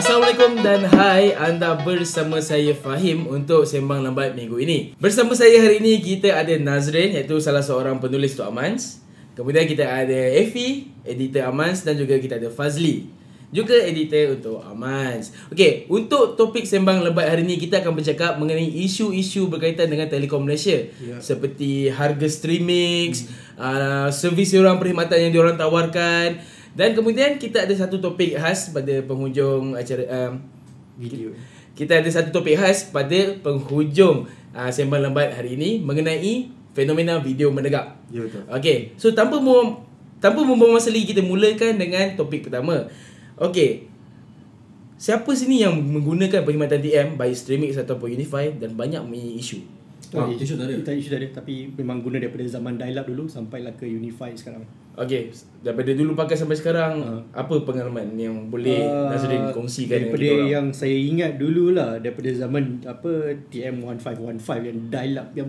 Assalamualaikum dan hai anda bersama saya Fahim untuk Sembang Lambat minggu ini Bersama saya hari ini kita ada Nazrin iaitu salah seorang penulis untuk Amans Kemudian kita ada Effie, editor Amans dan juga kita ada Fazli juga editor untuk Amans. Okey, untuk topik sembang lebat hari ini kita akan bercakap mengenai isu-isu berkaitan dengan Telekom Malaysia. Yeah. Seperti harga streaming, hmm. uh, servis orang perkhidmatan yang diorang tawarkan dan kemudian kita ada satu topik khas pada penghujung acara um, video. Kita ada satu topik khas pada penghujung uh, sembang lambat hari ini mengenai fenomena video menegak. Ya betul. Okey, so tanpa mu tanpa membuang masa lagi kita mulakan dengan topik pertama. Okey. Siapa sini yang menggunakan perkhidmatan TM baik streaming ataupun Unify dan banyak mempunyai isu? Ah, isu tak ada. Kita isu tak ada tapi memang guna daripada zaman dial up dulu sampailah ke Unify sekarang. Okey, daripada dulu pakai sampai sekarang uh. apa pengalaman yang boleh uh, Nazrin kongsikan daripada dengan kita yang saya ingat dululah daripada zaman apa TM 1515 yang dial up yang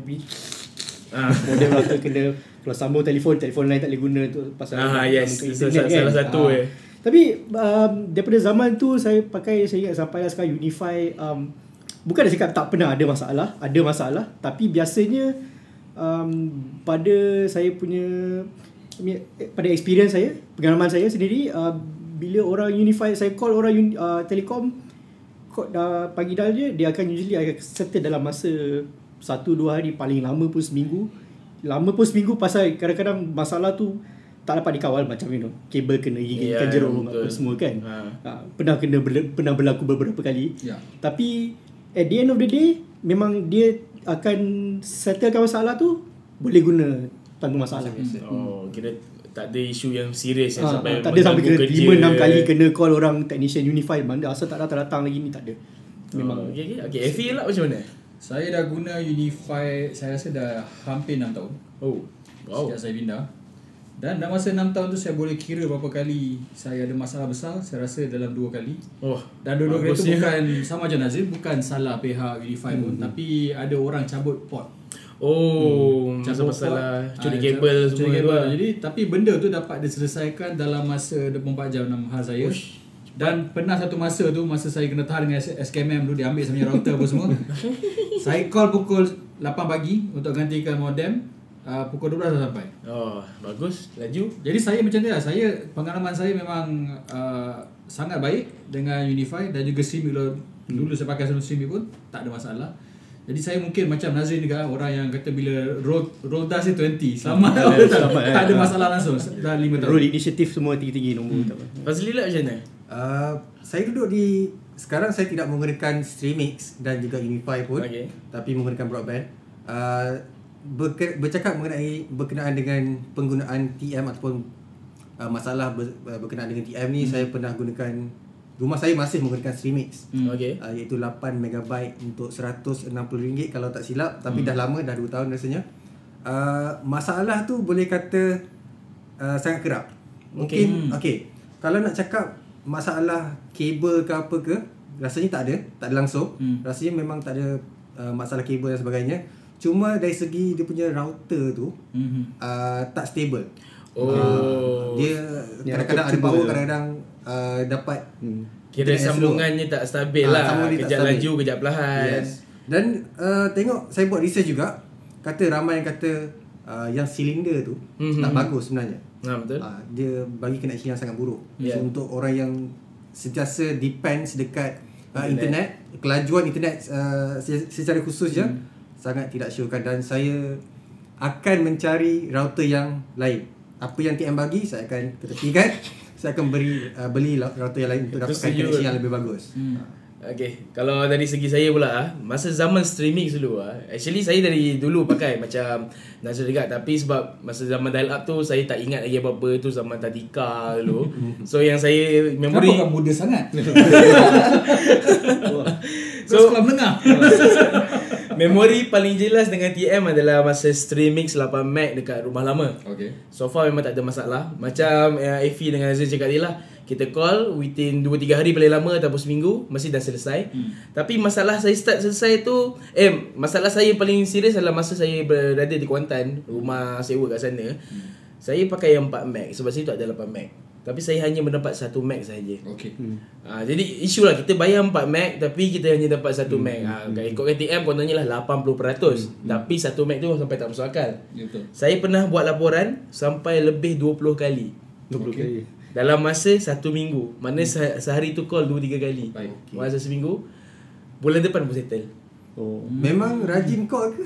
Ah, modem waktu kena kalau sambung telefon telefon lain tak boleh guna tu pasal ah, yes. internet salah, kan. satu ah. eh. Tapi um, daripada zaman tu saya pakai saya ingat sampai sekarang Unify um, bukan dia cakap tak pernah ada masalah, ada masalah. Tapi biasanya um, pada saya punya pada experience saya, pengalaman saya sendiri uh, bila orang Unify saya call orang uh, Telekom uh, pagi dah dia dia akan usually akan settle dalam masa satu dua hari paling lama pun seminggu. Lama pun seminggu pasal kadang-kadang masalah tu tak dapat dikawal macam you know kabel kena gigi yeah, jerung apa semua kan. Ha. Ha, pernah kena pernah berlaku beberapa kali. Yeah. tapi at the end of the day memang dia akan settlekan masalah tu boleh guna tanpa masalah. Hmm. oh kira tak ada isu yang serius ha, sampai tak ada sampai kena 5 6 kali kena call orang technician unify mana asal tak datang datang lagi ni tak ada. Memang. Oh, okey okey. Okey lah macam mana? Saya dah guna unify saya rasa dah hampir 6 tahun. Oh wow. Sejak saya pindah dan dalam masa 6 tahun tu saya boleh kira berapa kali saya ada masalah besar. Saya rasa dalam dua kali. Oh, dan dua-dua kali tu bukan sama je Nazir, bukan salah pihak Unify hmm. pun. Tapi ada orang cabut port. Oh, hmm. cabut pasal curi ah, kabel semua. Curi kabel. Jadi, tapi benda tu dapat diselesaikan dalam masa 24 jam dalam hal saya. Ush. Dan pernah satu masa tu, masa saya kena tahan dengan SKMM tu, dia ambil saya punya router apa semua. saya call pukul 8 pagi untuk gantikan modem uh, pukul 12 dah sampai. Oh, bagus. Laju. Jadi saya macam ni lah. Saya, pengalaman saya memang uh, sangat baik dengan Unify dan juga SIM bila hmm. dulu saya pakai sebelum SIM pun tak ada masalah. Jadi saya mungkin macam Nazrin juga orang yang kata bila road road dah si 20 sama tak, tak, tak ada masalah langsung dah 5 tahun. Road initiative semua tinggi-tinggi nombor hmm. tak apa. Fazli lah macam mana? Uh, saya duduk di sekarang saya tidak menggunakan Streamix dan juga Unify pun okay. tapi menggunakan broadband. Uh, bercakap mengenai berkenaan dengan penggunaan TM ataupun uh, masalah ber, uh, berkenaan dengan TM ni hmm. saya pernah gunakan rumah saya masih menggunakan Streamix hmm. okay. uh, iaitu 8 MB untuk RM160 kalau tak silap tapi hmm. dah lama dah 2 tahun rasanya uh, masalah tu boleh kata uh, sangat kerap mungkin okey hmm. okay. kalau nak cakap masalah kabel ke apa ke rasanya tak ada tak ada langsung hmm. rasanya memang tak ada uh, masalah kabel dan sebagainya Cuma dari segi dia punya router tu mm-hmm. uh, tak stable. Oh. Uh, dia kadang-kadang ada power, kadang-kadang uh, dapat hmm. Kira sambungannya tak stabil uh, lah. Kejap laju, kejap perlahan. Yes. Dan uh, tengok saya buat research juga. Kata ramai yang kata uh, yang silinder tu mm-hmm. tak bagus sebenarnya. Ha, betul. Uh, dia bagi connection yang sangat buruk. Yeah. So, untuk orang yang sentiasa depends dekat uh, internet. internet, kelajuan internet uh, secara khusus je. Sangat tidak syorkan dan saya akan mencari router yang lain. Apa yang TM bagi saya akan ketepikan. saya akan beri uh, beli router yang lain untuk dapatkan connection yang lebih bagus. Hmm. Okay, kalau dari segi saya pula ah, masa zaman streaming dulu ah, actually saya dari dulu pakai macam Nazir juga tapi sebab masa zaman dial up tu saya tak ingat lagi apa-apa tu zaman Tadika dulu. so yang saya memory Kenapa kau muda sangat? so sekolah menengah. Memori paling jelas dengan TM adalah masa streaming 8 meg dekat rumah lama. Okay. So far memang tak ada masalah. Macam uh, Effie dengan Azir cakap lah. Kita call within 2-3 hari paling lama ataupun seminggu. Mesti dah selesai. Hmm. Tapi masalah saya start selesai tu. Eh, masalah saya paling serius adalah masa saya berada di Kuantan. Rumah sewa kat sana. Hmm. Saya pakai yang 4 meg. Sebab situ ada 8 meg. Tapi saya hanya mendapat satu Mac sahaja. Okey. Ha, jadi isu lah kita bayar 4 Mac tapi kita hanya dapat 1 Hmm. Mac. Ha, ikutkan TM kononnya lah 80%. Tapi 1 Mac tu sampai tak masuk akal. Betul. Saya pernah buat laporan sampai lebih 20 kali 20 kali. dalam masa satu minggu. Mana se- sehari tu call 2 3 kali. Baik. Masa seminggu bulan depan pun settle. Oh. Memang rajin kau ke?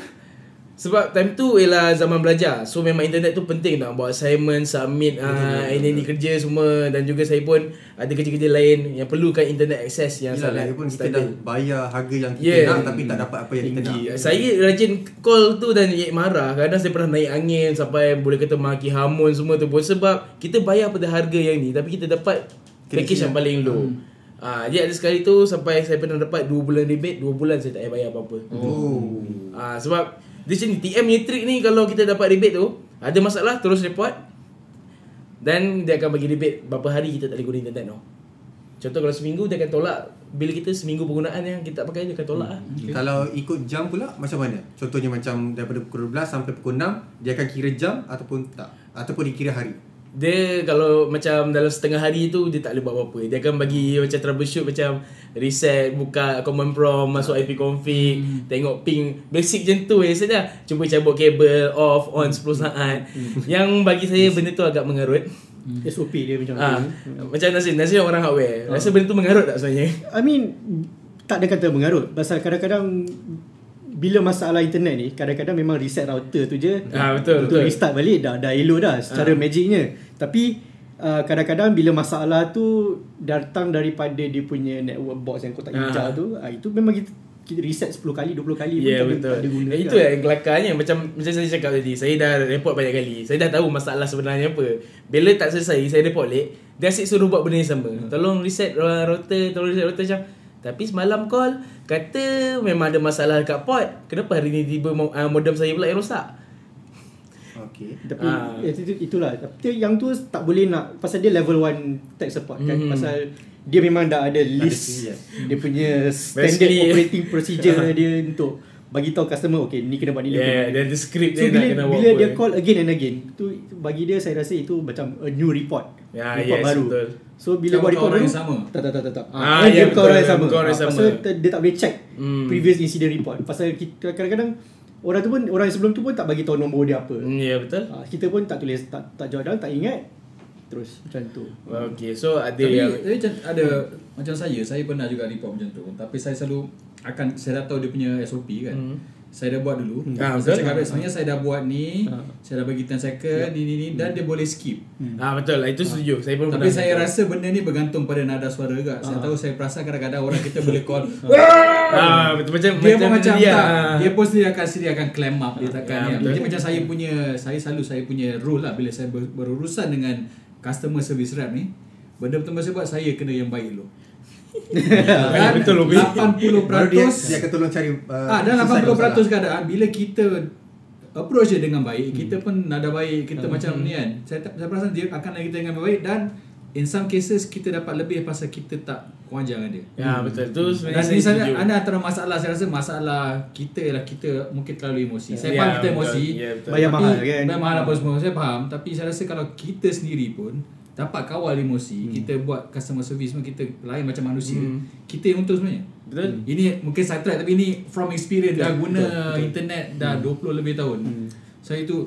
Sebab time tu ialah zaman belajar. So memang internet tu penting nak buat assignment, submit ah ini ni kerja semua dan juga saya pun ada kerja-kerja lain yang perlukan internet access yang Yelah, sangat pun kita dah bayar harga yang kita Yeah. nak tapi tak dapat apa yang kita nak. Tinggi. Saya rajin call tu dan Yek marah. Kadang saya pernah naik angin sampai boleh kata maki hamun semua tu pun sebab kita bayar pada harga yang ni tapi kita dapat package yang paling low. Ah, dia ada sekali tu sampai saya pernah dapat 2 bulan rebate, 2 bulan saya tak payah bayar apa-apa. Oh. Ah sebab dia macam ni TM punya trick ni kalau kita dapat rebate tu ada masalah terus report dan dia akan bagi rebate berapa hari kita tak boleh guna internet tau. Contoh kalau seminggu dia akan tolak bil kita seminggu penggunaan yang kita tak pakai dia akan tolak lah. Okay. Kalau ikut jam pula macam mana? Contohnya macam daripada pukul 12 sampai pukul 6 dia akan kira jam ataupun tak ataupun dikira hari. Dia kalau macam dalam setengah hari tu dia tak boleh buat apa-apa. Dia akan bagi macam troubleshoot macam reset, buka command prompt, masuk IP config, hmm. tengok ping basic macam tu je saja. Cuba cabut kabel off on 10 saat. Yang bagi saya benda tu agak mengarut. SOP dia macam Ah, tu. macam Nazir, Nazir orang hardware. Rasa benda tu mengarut tak sebenarnya? I mean tak ada kata mengarut pasal kadang-kadang bila masalah internet ni kadang-kadang memang reset router tu je Ah, betul, untuk betul. restart balik dah dah elok dah secara magicnya tapi uh, kadang-kadang bila masalah tu datang daripada dia punya network box yang kau tak Ah. hijau tu ah, itu memang kita, kita reset 10 kali 20 kali pun Ya yeah, tak, ada- betul. tak ada guna Eh, itu yang kelakarnya macam macam saya cakap tadi. Saya dah report banyak kali. Saya dah tahu masalah sebenarnya apa. Bila tak selesai saya report late, dia asyik suruh buat benda yang sama. Tolong reset uh, router, tolong reset router macam tapi semalam call kata memang ada masalah dekat port. Kenapa hari ni tiba uh, modem saya pula yang rosak? Okey. Tapi ah. itu, itulah Tapi yang tu tak boleh nak Pasal dia level 1 tech support kan Mhm. Pasal dia memang dah ada list. Dia punya standard Basically- operating procedure dia untuk bagi tahu customer okay ni kena buat ni Yeah, dia ada script So dia bila, nak kena buat bila dia call again and again tu bagi dia saya rasa itu macam a new report Ya, report yes, baru betul. so bila buat report baru yang sama. tak tak tak tak, tak. Ah, dia ya, bukan betul, orang yang sama bukan orang Ah, yang pasal sama. dia tak boleh check Hmm. previous incident report pasal kita kadang-kadang orang tu pun orang yang sebelum tu pun tak bagi tahu nombor dia apa Hmm, ya betul. Ah, kita pun tak tulis tak tak jawab down tak ingat terus macam tu Okay, so ada Tapi, yang tapi macam ada macam saya, saya pernah juga report macam tu. Tapi saya selalu akan saya dah tahu dia punya SOP kan. Hmm. Saya dah buat dulu. Ah, saya betul. cakap sebenarnya saya dah buat ni, Ah. saya dah bagi 10 second ni ni ni dan dia boleh skip. Ah betul lah itu setuju. Saya pun Tapi saya cakap. rasa benda ni bergantung pada nada suara juga. Saya tahu saya perasan kadang-kadang orang kita boleh call. ah betul macam dia pun macam dia, tak, dia pun sendiri akan sendiri akan clam up dia takkan Ya, ya. Jadi macam saya punya saya selalu saya punya rule lah bila saya ber, berurusan dengan customer service rep ni benda pertama saya buat saya kena yang baik dulu. Dan betul, Lobi. 80% Baru dia, dia akan tolong cari uh, Ah dan selesai 80% masalah. keadaan bila kita approach dia dengan baik, kita pun nada baik, kita macam ni kan. Saya tak- saya perasan dia akan lagi kita dengan baik dan in some cases kita dapat lebih pasal kita tak kuanjang dengan dia. Ya betul. Tu Dan sebenarnya saya misalnya anda antara masalah saya rasa masalah kita ialah kita mungkin terlalu emosi. Saya Ya, faham kita betul. emosi. Ya, betul. Bayar tapi- mahal kan? Bayar mahal apa semua saya faham tapi saya rasa kalau kita sendiri pun dapat kawal emosi, kita buat customer service semua kita lain macam manusia. Kita yang untung sebenarnya. Betul. Ini mungkin side track tapi ini from experience dah Betul, guna betul, betul. internet dah 20 lebih tahun. Saya itu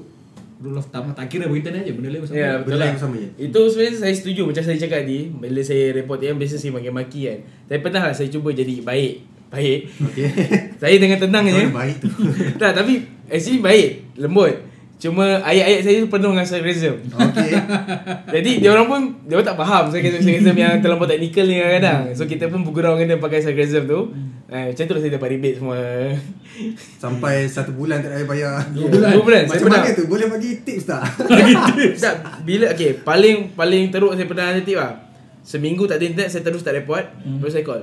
rule of thumb tak kira internet je benda lain pun sama. Ya, Benda betul lain lah. pun sama je. Itu sebenarnya saya setuju macam saya cakap tadi bila saya report yang biasa saya maki-maki kan. Tapi pernah lah saya cuba jadi baik. Baik. Okey. saya dengan tenang je. Baik tu. tak, tapi actually baik, lembut. Cuma ayat-ayat saya penuh dengan sarcasm. Okey. Jadi dia orang pun dia orang tak faham sarcasm sarcasm yang terlampau teknikal ni kadang-kadang. So kita pun bergurau dengan dia pakai sarcasm tu. Eh, macam tu lah saya dapat rebate semua. Sampai satu bulan tak ada bayar. Dua bulan. Dua bulan. Macam mana tu? Boleh bagi tips tak? tak, bila okay, paling paling teruk saya pernah ada tip lah. Seminggu tak ada internet saya terus tak report, hmm. baru saya call.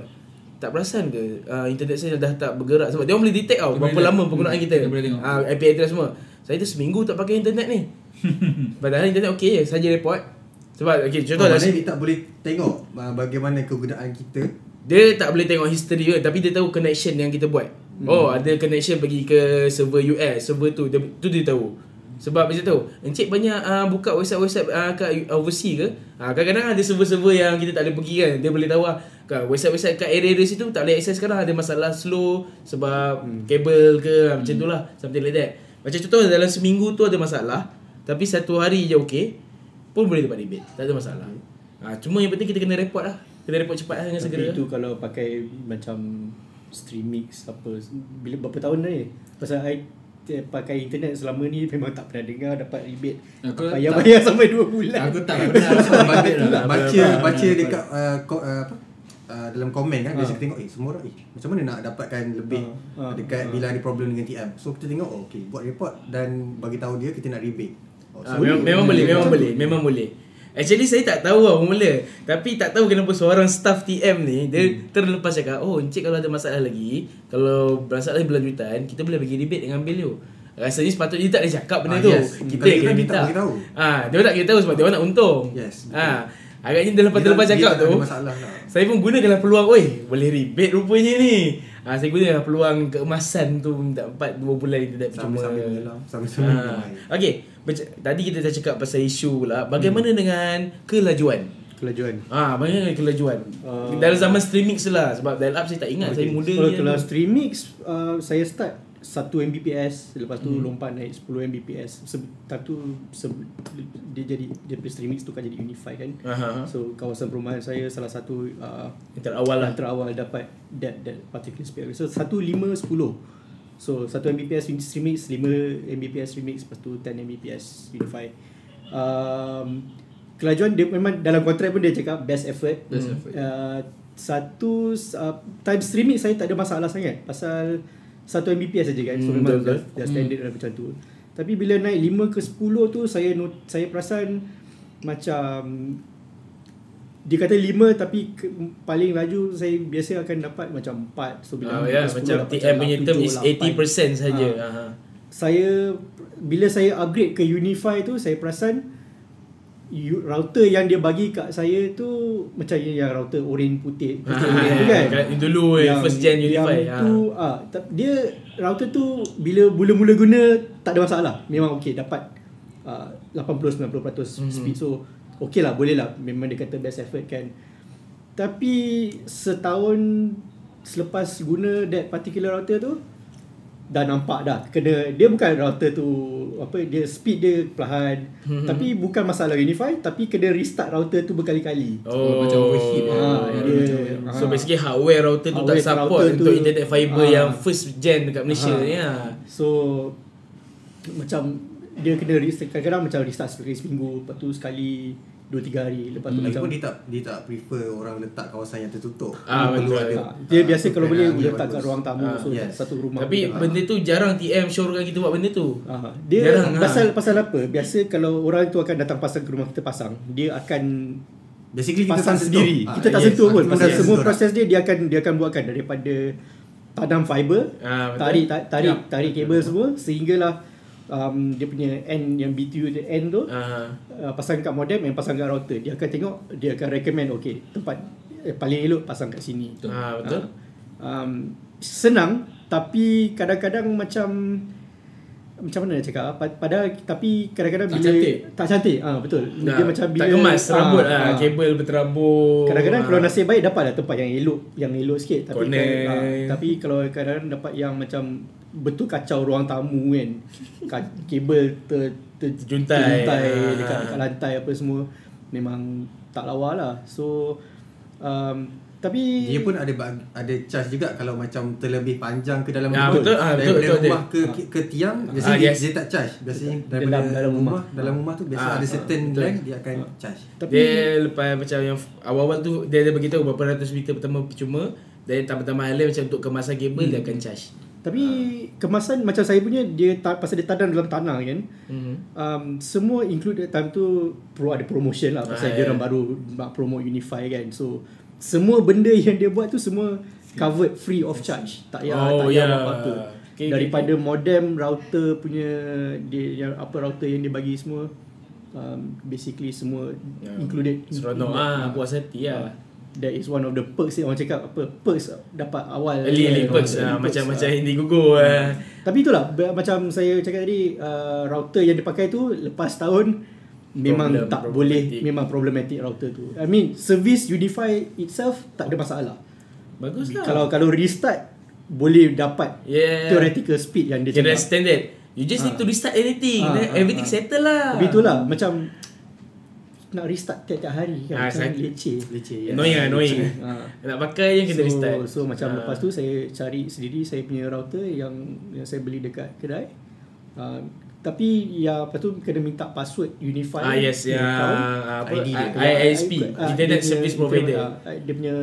Tak perasan ke uh, internet saya dah tak bergerak sebab dia orang boleh detect tau Dia berapa lama penggunaan Hmm, kita. dia boleh tengok. Ah IP address semua. Saya tu seminggu tak pakai internet ni. Padahal internet okey je, saja report. Sebab okay, contoh Oh, lah dia tak boleh tengok uh, bagaimana kegunaan kita. dia tak boleh tengok history ke tapi dia tahu connection yang kita buat. Hmm. Oh, ada connection pergi ke server US, server tu dia, tu dia tahu. Sebab macam tu Encik banyak uh, buka website-website uh, kat overseas ke uh, Kadang-kadang ada server-server yang kita tak boleh pergi kan Dia boleh tahu lah kan, Website-website kat area-area situ tak boleh access sekarang Ada masalah slow Sebab hmm. kabel ke hmm. Macam tu lah Something like that Macam contoh dalam seminggu tu ada masalah Tapi satu hari je okay Pun boleh dapat rebate Tak ada masalah. Uh, Cuma yang penting kita kena report lah. Kena report cepat lah dengan Tapi segera. itu kalau pakai macam Streamix apa bila berapa tahun dah ni? Pasal I eh, pakai internet selama ni memang tak pernah dengar dapat rebate. Aku bayar-bayar sampai 2 bulan. Aku tak pernah baca lah. baca baca dekat uh, ko, uh, apa uh, dalam komen kan biasa Ha. kita tengok eh semua orang eh macam mana nak dapatkan lebih Ha, ha, dekat ha. bila ada problem dengan TM so kita tengok oh, okay buat report dan bagi tahu dia kita nak rebate oh, Ah, memang, memang boleh, memang boleh, memang boleh. Actually saya tak tahu lah mula Tapi tak tahu kenapa seorang staff TM ni Dia hmm. terlepas cakap Oh encik kalau ada masalah lagi Kalau masalah berlanjutan Kita boleh bagi rebate dengan bil tu Rasanya sepatutnya dia tak ada cakap benda Ah, tu yes. Kita yang kena dia minta tak ah, Dia tak kita tahu sebab dia nak untung Yes, betul. ah, Agaknya dia lepas-lepas Dia- cakap dia tu ada masalah lah. Saya pun gunakanlah peluang Oi boleh rebate rupanya ni ah, Saya gunakanlah peluang keemasan tu Minta 4 2 bulan percuma Sambil-sambil menyelam, sambil-sambil Ah. minum air. Okay bec- Tadi kita dah cakap pasal isu pula Bagaimana hmm. dengan kelajuan? kelajuan Ah, bagaimana dengan kelajuan? Ah. Dalam zaman streaming lah Sebab dial up saya tak ingat Saya muda Kalau je kalau tu. Streamix uh, saya start 1 Mbps lepas tu Hmm. lompat naik 10 Mbps. Se- tak tu se- dia jadi dia punya Streamix tu kan jadi Unify kan. Aha. So kawasan perumahan saya salah satu uh, Yang terawal lah antara awal dapat that that particular spec. So 1 5 10. So 1 Mbps Streamix, 5 Mbps Streamix, lepas tu 10 Mbps Unify. Um, kelajuan dia memang dalam kontrak pun dia cakap best effort. Best effort. Uh, satu uh, time streaming saya tak ada masalah sangat pasal 1 Mbps saja kan. So Hmm, memang betul, dah, betul. dah standard dalam macam tu. Tapi bila naik 5 ke 10 tu saya not, saya perasan macam dia kata 5 tapi ke, paling laju saya biasa akan dapat macam 4 so bila ya, ke 10 macam TM punya term is 7, 80% saja. Aha. saya bila saya upgrade ke Unify tu saya perasan you, router yang dia bagi kat saya tu macam yang router orange putih. Putih Ah, tu kan? Kan, dulu eh, first gen Unify. yang tu ah ta- dia router tu bila mula-mula guna tak ada masalah. Memang okey dapat uh, 80 90% Mhm. speed. So okey lah boleh lah. Memang dia kata best effort kan? Tapi setahun selepas guna that particular router tu dah nampak dah kena dia bukan router tu apa dia speed dia perlahan Mhm. tapi bukan masalah Unify tapi kena restart router tu berkali-kali Oh, macam overheat, eh. Ah, dia, So ah. basically hardware router tu tak Hardware support router untuk tu- internet fiber Ah. yang first gen dekat Malaysia Ah. ni lah. So macam dia kena restart kadang-kadang macam restart sekali seminggu lepas tu sekali 2 3 hari lepas tu Lagi macam pun dia tak dia tak prefer orang letak kawasan yang tertutup. Ah, Dia perlu betul. ada, Ah, dia ah, biasa kalau boleh yang letak kat ruang tamu Ah, so yes. satu rumah Tapi pun- benda tu jarang TM show kita buat benda tu. Ah, dia Jarang, pasal ah. pasal apa? Biasa kalau orang tu akan datang pasang ke rumah kita pasang, dia akan Basically kita pasang tak sentuh. sendiri. Ah, kita tak yes. sentuh Ah, pun kita pasal tak semua proses dia dia akan dia akan buatkan daripada tanam fiber, Ah, betul. tarik ta- tarik Ya. tarik kabel semua sehinggalah um, dia punya end yang BTU the end tu Ah. uh, pasang kat modem yang pasang kat router dia akan tengok dia akan recommend okay tempat eh, paling elok pasang kat sini Ah, betul. Ah, um, senang tapi kadang-kadang macam macam mana nak cakap ah? Pa- padahal tapi kadang-kadang Tak bila cantik. tak cantik ah betul Nah, dia macam bila tak kemas rambut ah, ah, ah. kabel berterabur. Kadang-kadang Ah. kalau nasib baik dapat lah tempat yang elok Yang elok sikit Tapi Corner. kadang, ah, Tapi kalau kadang-kadang dapat yang macam Betul kacau ruang tamu kan Ka- Kabel ter, ter, Terjuntai. terjuntai Ah. dekat, dekat lantai apa semua Memang tak lawa lah So um, Tapi Dia pun ada ada charge juga kalau macam terlebih panjang ke dalam Ya, rumah. betul. Ah, betul, daripada betul, rumah ke, ke ke tiang biasanya Ah, dia, yes. dia tak charge. Biasanya daripada Dalam- dalam rumah. dalam rumah tu biasa Ah, ada certain betul. length dia akan charge. Tapi Dia lepas macam yang awal-awal tu dia ada beritahu berapa ratus meter pertama percuma dan tambah-tambah lain macam untuk kemasan kabel dia akan charge. Tapi kemasan macam saya punya dia ta- pasal dia tanam dalam tanah kan. Mhm. Um, semua include that time tu pro ada promotion lah Ah, pasal dia ya. orang baru nak promote Unify kan. So semua benda yang dia buat tu semua covered free of charge. Tak payah Oh, tak payah ya. apa-apa. Okay, Daripada modem router punya dia yang apa router yang dia bagi semua um, basically semua Ya. included in- Seronok ah, puas hati lah. That is one of the perks yang orang cakap apa perks dapat awal Early early perks Early ah, perks, macam ah. macam Hindi gugur ah. Tapi itulah macam saya cakap tadi uh, router yang dipakai tu lepas tahun memang Problem, tak boleh memang problematic router tu. I mean service Unify itself tak ada masalah. Bagus lah. Kalau kalau restart boleh dapat Yeah. theoretical speed yang dia Kira cakap. standard. You just need Ah. to restart anything. Ah, everything ah. settle lah. Tapi itulah macam nak restart tiap-tiap hari kan Ah, macam leceh. Leceh. Annoying lah, annoying. Ah. Nak pakai je kena so, restart. So macam Ah. lepas tu saya cari sendiri saya punya router yang yang saya beli dekat kedai. Uh, tapi ya lepas tu kena minta password Unify. Ah yes yang account. apa ID dia. I- ISP Ah, Internet dia Service Provider. dia punya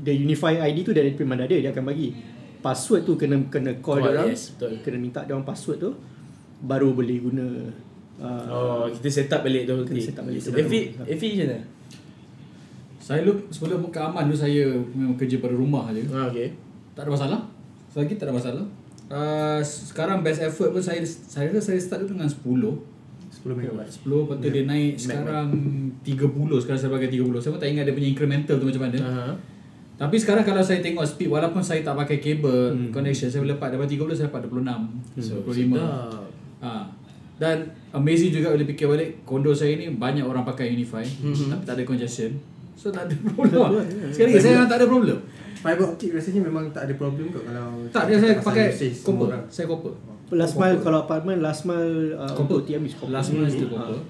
the Unify ID tu dari mana ada dia akan bagi. Password tu kena kena call Call, dia orang. yes, betul. Kena minta dia orang password tu baru boleh guna uh, Oh, kita set up balik tu. Kena set up balik. Efi, Efi macam mana? Saya lu sebelum ke Aman tu saya memang kerja pada rumah je. Ah, okay. Tak ada masalah. Selagi tak ada masalah. Uh, sekarang best effort pun saya saya rasa saya start tu dengan 10 10 megabyte. 10 lepas tu dia naik sekarang 30 sekarang saya pakai 30 saya pun tak ingat dia punya incremental tu macam mana Aha. tapi sekarang kalau saya tengok speed walaupun saya tak pakai kabel hmm. connection saya boleh dapat daripada 30 saya dapat 26 So, 25 sedap. ha. Dan amazing juga bila fikir balik kondo saya ni banyak orang pakai Unify Hmm. tapi tak ada congestion so tak ada problem sekali lagi saya memang tak ada problem Fiber optic rasanya memang tak ada problem kot kalau tak dia saya pakai copper saya copper last mile kalau apartment last mile uh, Copper. untuk TM is copper. Last mile still Ah. copper.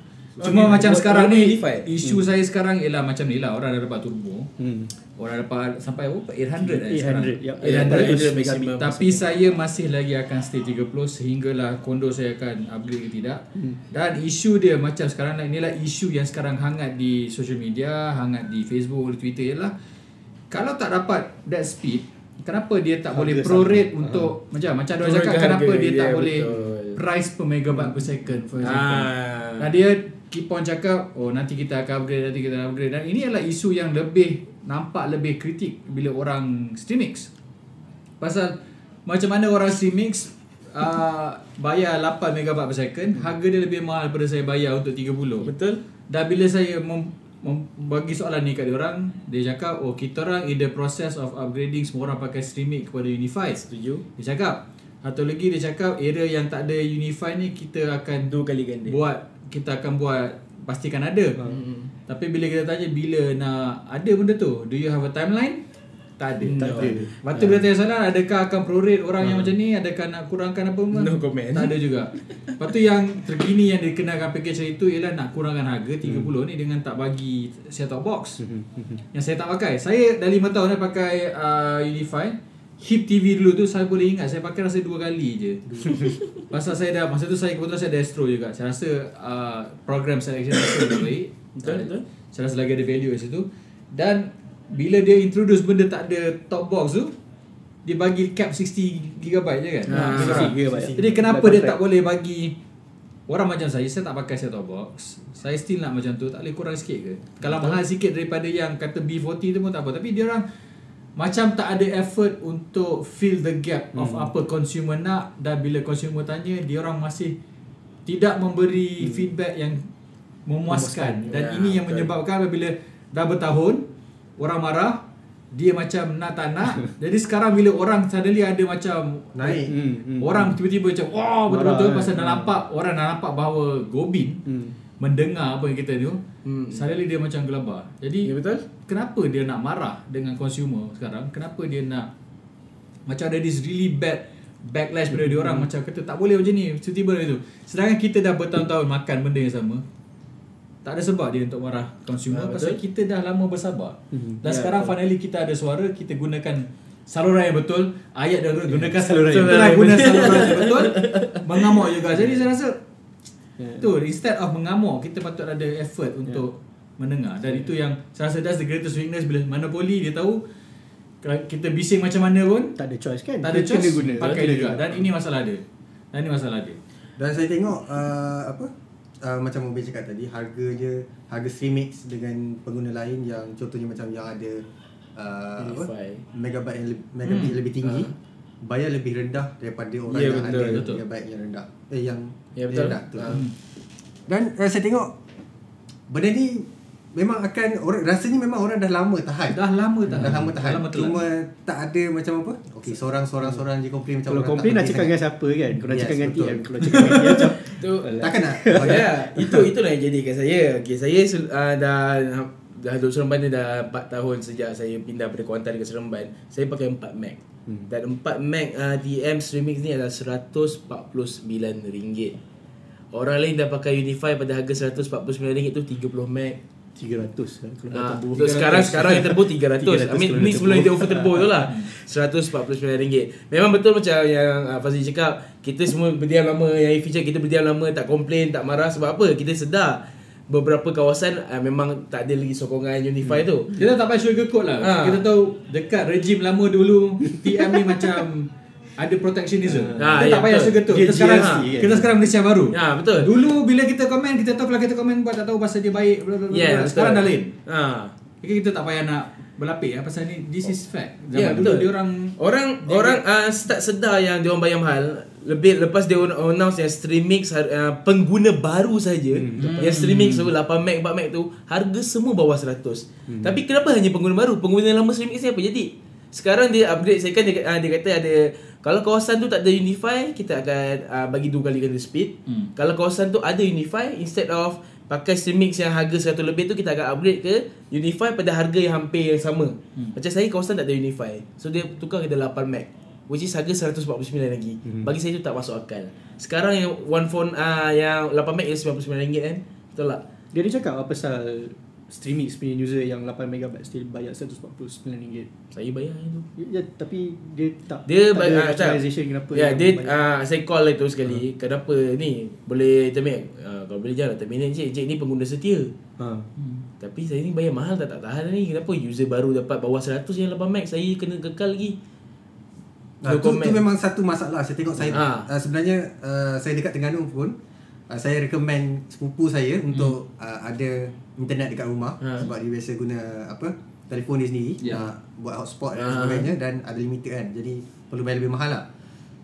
So, Cuma okay, macam buat- sekarang ni isu saya sekarang ialah macam ni lah orang dah dapat turbo. Hmm. Orang dapat sampai berapa? 800 eh 800, sekarang. yup. 800 800 maximum. Tapi saya masih lagi akan stay 30 sehinggalah kondo saya akan upgrade ke tidak. Hmm. Dan isu dia macam sekarang lah inilah isu yang sekarang hangat di social media, hangat di Facebook, di Twitter ialah kalau tak dapat that speed, kenapa dia tak Harga boleh sama. prorate untuk macam macam dia cakap ke kenapa harga, dia tak ya, boleh betul. price per megabyte per second for example. Ah. Nah dia keep on cakap oh nanti kita akan upgrade nanti kita akan upgrade dan ini adalah isu yang lebih nampak lebih kritik bila orang streamix. Pasal macam mana orang streamix uh, bayar 8 megabyte per second, harga dia lebih mahal daripada saya bayar untuk 30. Betul. Dan bila saya mem, mem, bagi soalan ni kat dia orang, dia cakap oh kita orang in the process of upgrading semua orang pakai streaming kepada Unify. Setuju. Dia cakap atau lagi dia cakap area yang tak ada Unify ni kita akan Dua kali ganda. buat kita akan buat pastikan ada. Hmm. Tapi bila kita tanya bila nak ada benda tu, do you have a timeline? Tak ada. Tak ada. Lepas tu bila tanya soalan adakah akan prorate orang yang macam ni, adakah nak kurangkan apa pun? No comment. Tak ada juga. Lepas tu yang terkini yang dikenakan package itu ialah nak kurangkan harga 30 ni dengan tak bagi set top box. yang saya tak pakai. Saya dah 5 tahun dah pakai uh, Unify. Hip TV dulu tu saya boleh ingat saya pakai rasa dua kali je. Pasal saya dah masa tu saya kebetulan saya ada Astro juga. Saya rasa uh, program selection Astro dah baik. Betul, betul. Saya rasa lagi ada value kat situ. Dan bila dia introduce benda tak ada top box tu, dia bagi cap 60 GB je kan. Lebih kurang. 60 GB. Jadi kenapa dia tak boleh bagi Orang macam saya, saya tak pakai set top box Saya still nak macam tu, tak boleh kurang sikit ke? Kalau mahal sikit daripada yang kata B40 tu pun tak apa Tapi dia orang macam tak ada effort untuk fill the gap of Hmm. apa consumer nak Dan bila consumer tanya, dia orang masih tidak memberi feedback yang memuaskan, Memuaskan, Dan ya, ini yang betul. menyebabkan apabila dah bertahun Orang marah dia macam nak tak nak Jadi sekarang bila orang suddenly ada macam Naik. Hmm, hmm. Orang tiba-tiba macam Wah betul-betul Marah, Pasal kan? dah nampak Orang dah nampak bahawa Gobin Hmm. Mendengar apa yang kita tu Hmm. Suddenly dia macam gelabar Jadi Ya betul. Kenapa dia nak marah Dengan consumer sekarang Kenapa dia nak Macam ada this really bad Backlash pada dia orang Hmm. Macam kata tak boleh macam ni Tiba-tiba itu Sedangkan kita dah bertahun-tahun Makan benda yang sama tak ada sebab dia untuk marah consumer Ah, pasal betul. kita dah lama bersabar. Mhm. Dan Ya, sekarang finally kita ada suara, kita gunakan saluran yang betul. Ayat dah gunakan saluran yang betul. guna saluran yang betul. Mengamuk juga. Jadi saya rasa Ya. tu instead of mengamuk, kita patut ada effort untuk mendengar. Dan itu yang saya rasa that's the greatest weakness bila monopoli dia tahu kalau kita bising macam mana pun Tak ada choice kan? tak ada Kena choice guna. pakai Kena juga. guna. Dan ini masalah dia. Dan ini masalah dia. Dan saya tengok uh, apa uh, macam Mubin cakap tadi harga dia harga streamix dengan pengguna lain yang contohnya macam yang ada uh, apa megabyte yang lebih, megabyte Hmm. lebih tinggi bayar lebih rendah daripada orang Ya, yang betul, ada betul. megabyte yang rendah eh yang Ya, betul. rendah tu. Ah. Hmm. Dan uh, saya tengok benda ni memang akan orang rasanya memang orang dah lama tahan. Dah lama tak? Dah lama tahan. Dah lama telan. Cuma tak ada macam apa? Okey, seorang-seorang seorang je komplain macam Kalau komplain nak cakap dengan siapa kan Kalau nak Yes, cakap dengan. TM Kalau cakap dengan TM macam Tu Takkan nak? Oh, ya, itu itulah yang jadi kat saya. Okey, saya uh, dah dah duduk Seremban ni dah 4 tahun sejak saya pindah dari Kuantan ke Seremban. Saya pakai 4 Mac. Hmm. Dan 4 Mac uh, DM Streamix ni adalah RM149. Orang lain dah pakai Unify pada harga RM149 tu 30 Mac. 300 kan Kalau Ah, datang untuk sekarang sekarang yang terbo 300. 300 I mean ni sebelum dia over turbo tu lah. RM149. Memang betul macam yang uh, Fazli cakap, kita semua berdiam lama yang feature kita berdiam lama tak komplain, tak marah sebab apa? Kita sedar beberapa kawasan uh, memang tak ada lagi sokongan Unify tu. Kita tak payah sugarcoat lah. Ha. Kita tahu dekat rejim lama dulu TM ni macam ada protectionism. Ha, kita ya, tak payah betul. sugarcoat. Kita sekarang kan? kita sekarang Malaysia baru. Ya, betul. Dulu bila kita komen kita tahu kalau kita komen buat tak tahu pasal dia baik bla bla bla. Bla. Sekarang dah lain. Ha. Jadi kita tak payah nak berlapik ya pasal ni this is fact. Zaman Ya, dulu betul. dia orang Orang Dia- orang uh, start sedar yang dia orang bayar mahal. Lebih lepas dia announce yang Streamix uh, pengguna baru saja hmm. yang Streamix tu 8 Mac 4 Mac tu harga semua bawah 100. Hmm. Tapi kenapa hanya pengguna baru? Pengguna lama Streamix ni apa jadi? Sekarang dia upgrade saya kan dia, uh, dia kata ada kalau kawasan tu tak ada Unify kita akan uh, bagi dua kali ganda speed. Hmm. Kalau kawasan tu ada Unify instead of pakai Streamix yang harga 100 lebih tu kita akan upgrade ke Unify pada harga yang hampir yang sama. Hmm. Macam saya kawasan tak ada Unify. So dia tukar kepada 8 Mac. Which is harga 149 lagi. Hmm. Bagi saya tu tak masuk akal. Sekarang yang one phone uh, yang 8 Mac is RM99 kan? Betul tak? Dia ni cakap apa pasal Streamix punya user yang 8MB still bayar RM149 Saya bayar yang tu. Ya, tapi dia tak Dia tak ada ah, rationalization kenapa Ya, dia bayar. uh, saya call lah tu sekali. Kenapa ni boleh terminate? Uh, kalau boleh jangan terminate cik. Cik ni pengguna setia. ha. Tapi saya ni bayar mahal tak tak tahan ni. Kenapa user baru dapat bawah 100 yang 8 max saya kena kekal lagi. Nah, No tu, comment. tu memang satu masalah saya tengok saya Ah. uh, sebenarnya uh, saya dekat Terengganu pun uh, saya recommend sepupu saya untuk uh, ada internet dekat rumah Ah. sebab dia biasa guna apa telefon dia sendiri Ya. uh, buat hotspot dan Ah. sebagainya dan ada limited kan jadi perlu bayar lebih mahal lah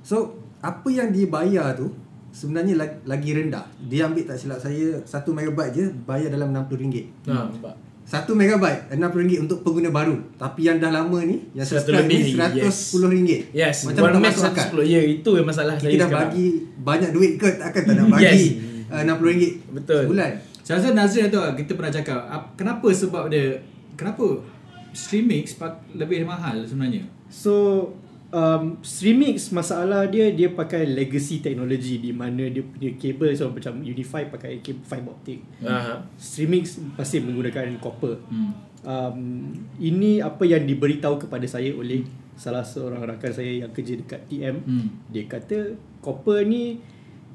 so apa yang dia bayar tu sebenarnya lagi, lagi rendah dia ambil tak silap saya 1 megabyte je bayar dalam RM60 Ha, nampak. 1 megabyte RM60 untuk pengguna baru Tapi yang dah lama ni Yang Satu subscribe lebih ni lagi, RM110 Yes, Macam one tak masuk akal 110. Ya, itu yang masalah kita saya dah sekarang. bagi banyak duit ke takkan tak nak bagi Yes. uh, RM60 Betul. sebulan. Saya rasa Nazrin tu kita pernah cakap ap- kenapa sebab dia kenapa Streamix pak- lebih mahal sebenarnya. So um, Streamix masalah dia dia pakai legacy technology di mana dia punya kabel so macam Unify pakai kabel fiber optic. Aha. Streamix masih menggunakan copper. Hmm. Um, ini apa yang diberitahu kepada saya oleh salah seorang rakan saya yang kerja dekat TM. Hmm. Dia kata copper ni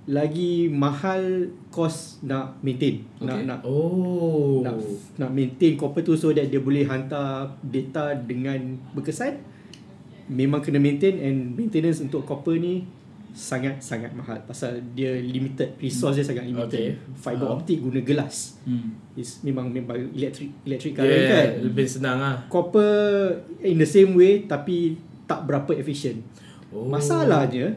lagi mahal kos nak maintain. Nak Okay. nak Oh. nak nak maintain copper tu so that dia boleh hantar data dengan berkesan memang kena maintain and maintenance untuk copper ni sangat-sangat mahal pasal dia limited resource dia sangat limited Okay. fiber Faham. optic guna gelas Hmm. is memang memang electric electric current Yeah, kan lebih senang ah. copper in the same way tapi tak berapa efficient Oh. masalahnya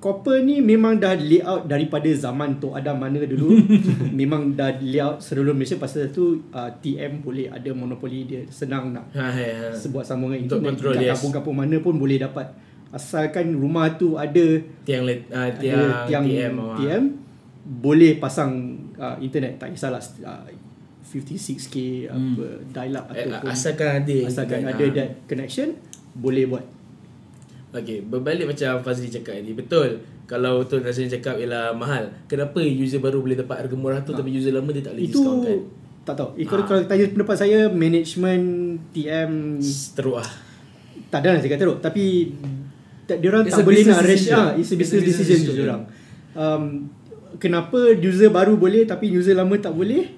copper ni memang dah layout daripada zaman Tok Adam mana dulu memang dah layout seluruh Malaysia pasal tu uh, TM boleh ada monopoli dia senang nak Ha, ha, ha. sebuah sambungan Untuk internet control, kat yes. kampung-kampung mana pun boleh dapat asalkan rumah tu ada Tiang let, uh, ada tiang, tiang TM. ah. TM boleh pasang uh, internet tak kisahlah uh, 56k apa dial up Eh, ataupun asalkan ada asalkan ada ah. that connection boleh buat Okay, berbalik macam Fazli cakap tadi. Betul. Kalau betul Nazrin cakap ialah mahal. Kenapa user baru boleh dapat harga murah tu tapi user lama dia tak boleh itu discount kan? tak tahu eh, kalau, kalau tanya pendapat saya management TM Teruk ah. tak ada nak cakap teruk tapi tak, dia orang It's tak boleh business nak rush decision. ah, it's a business decision untuk dia orang. Um, kenapa user baru boleh tapi user lama tak boleh?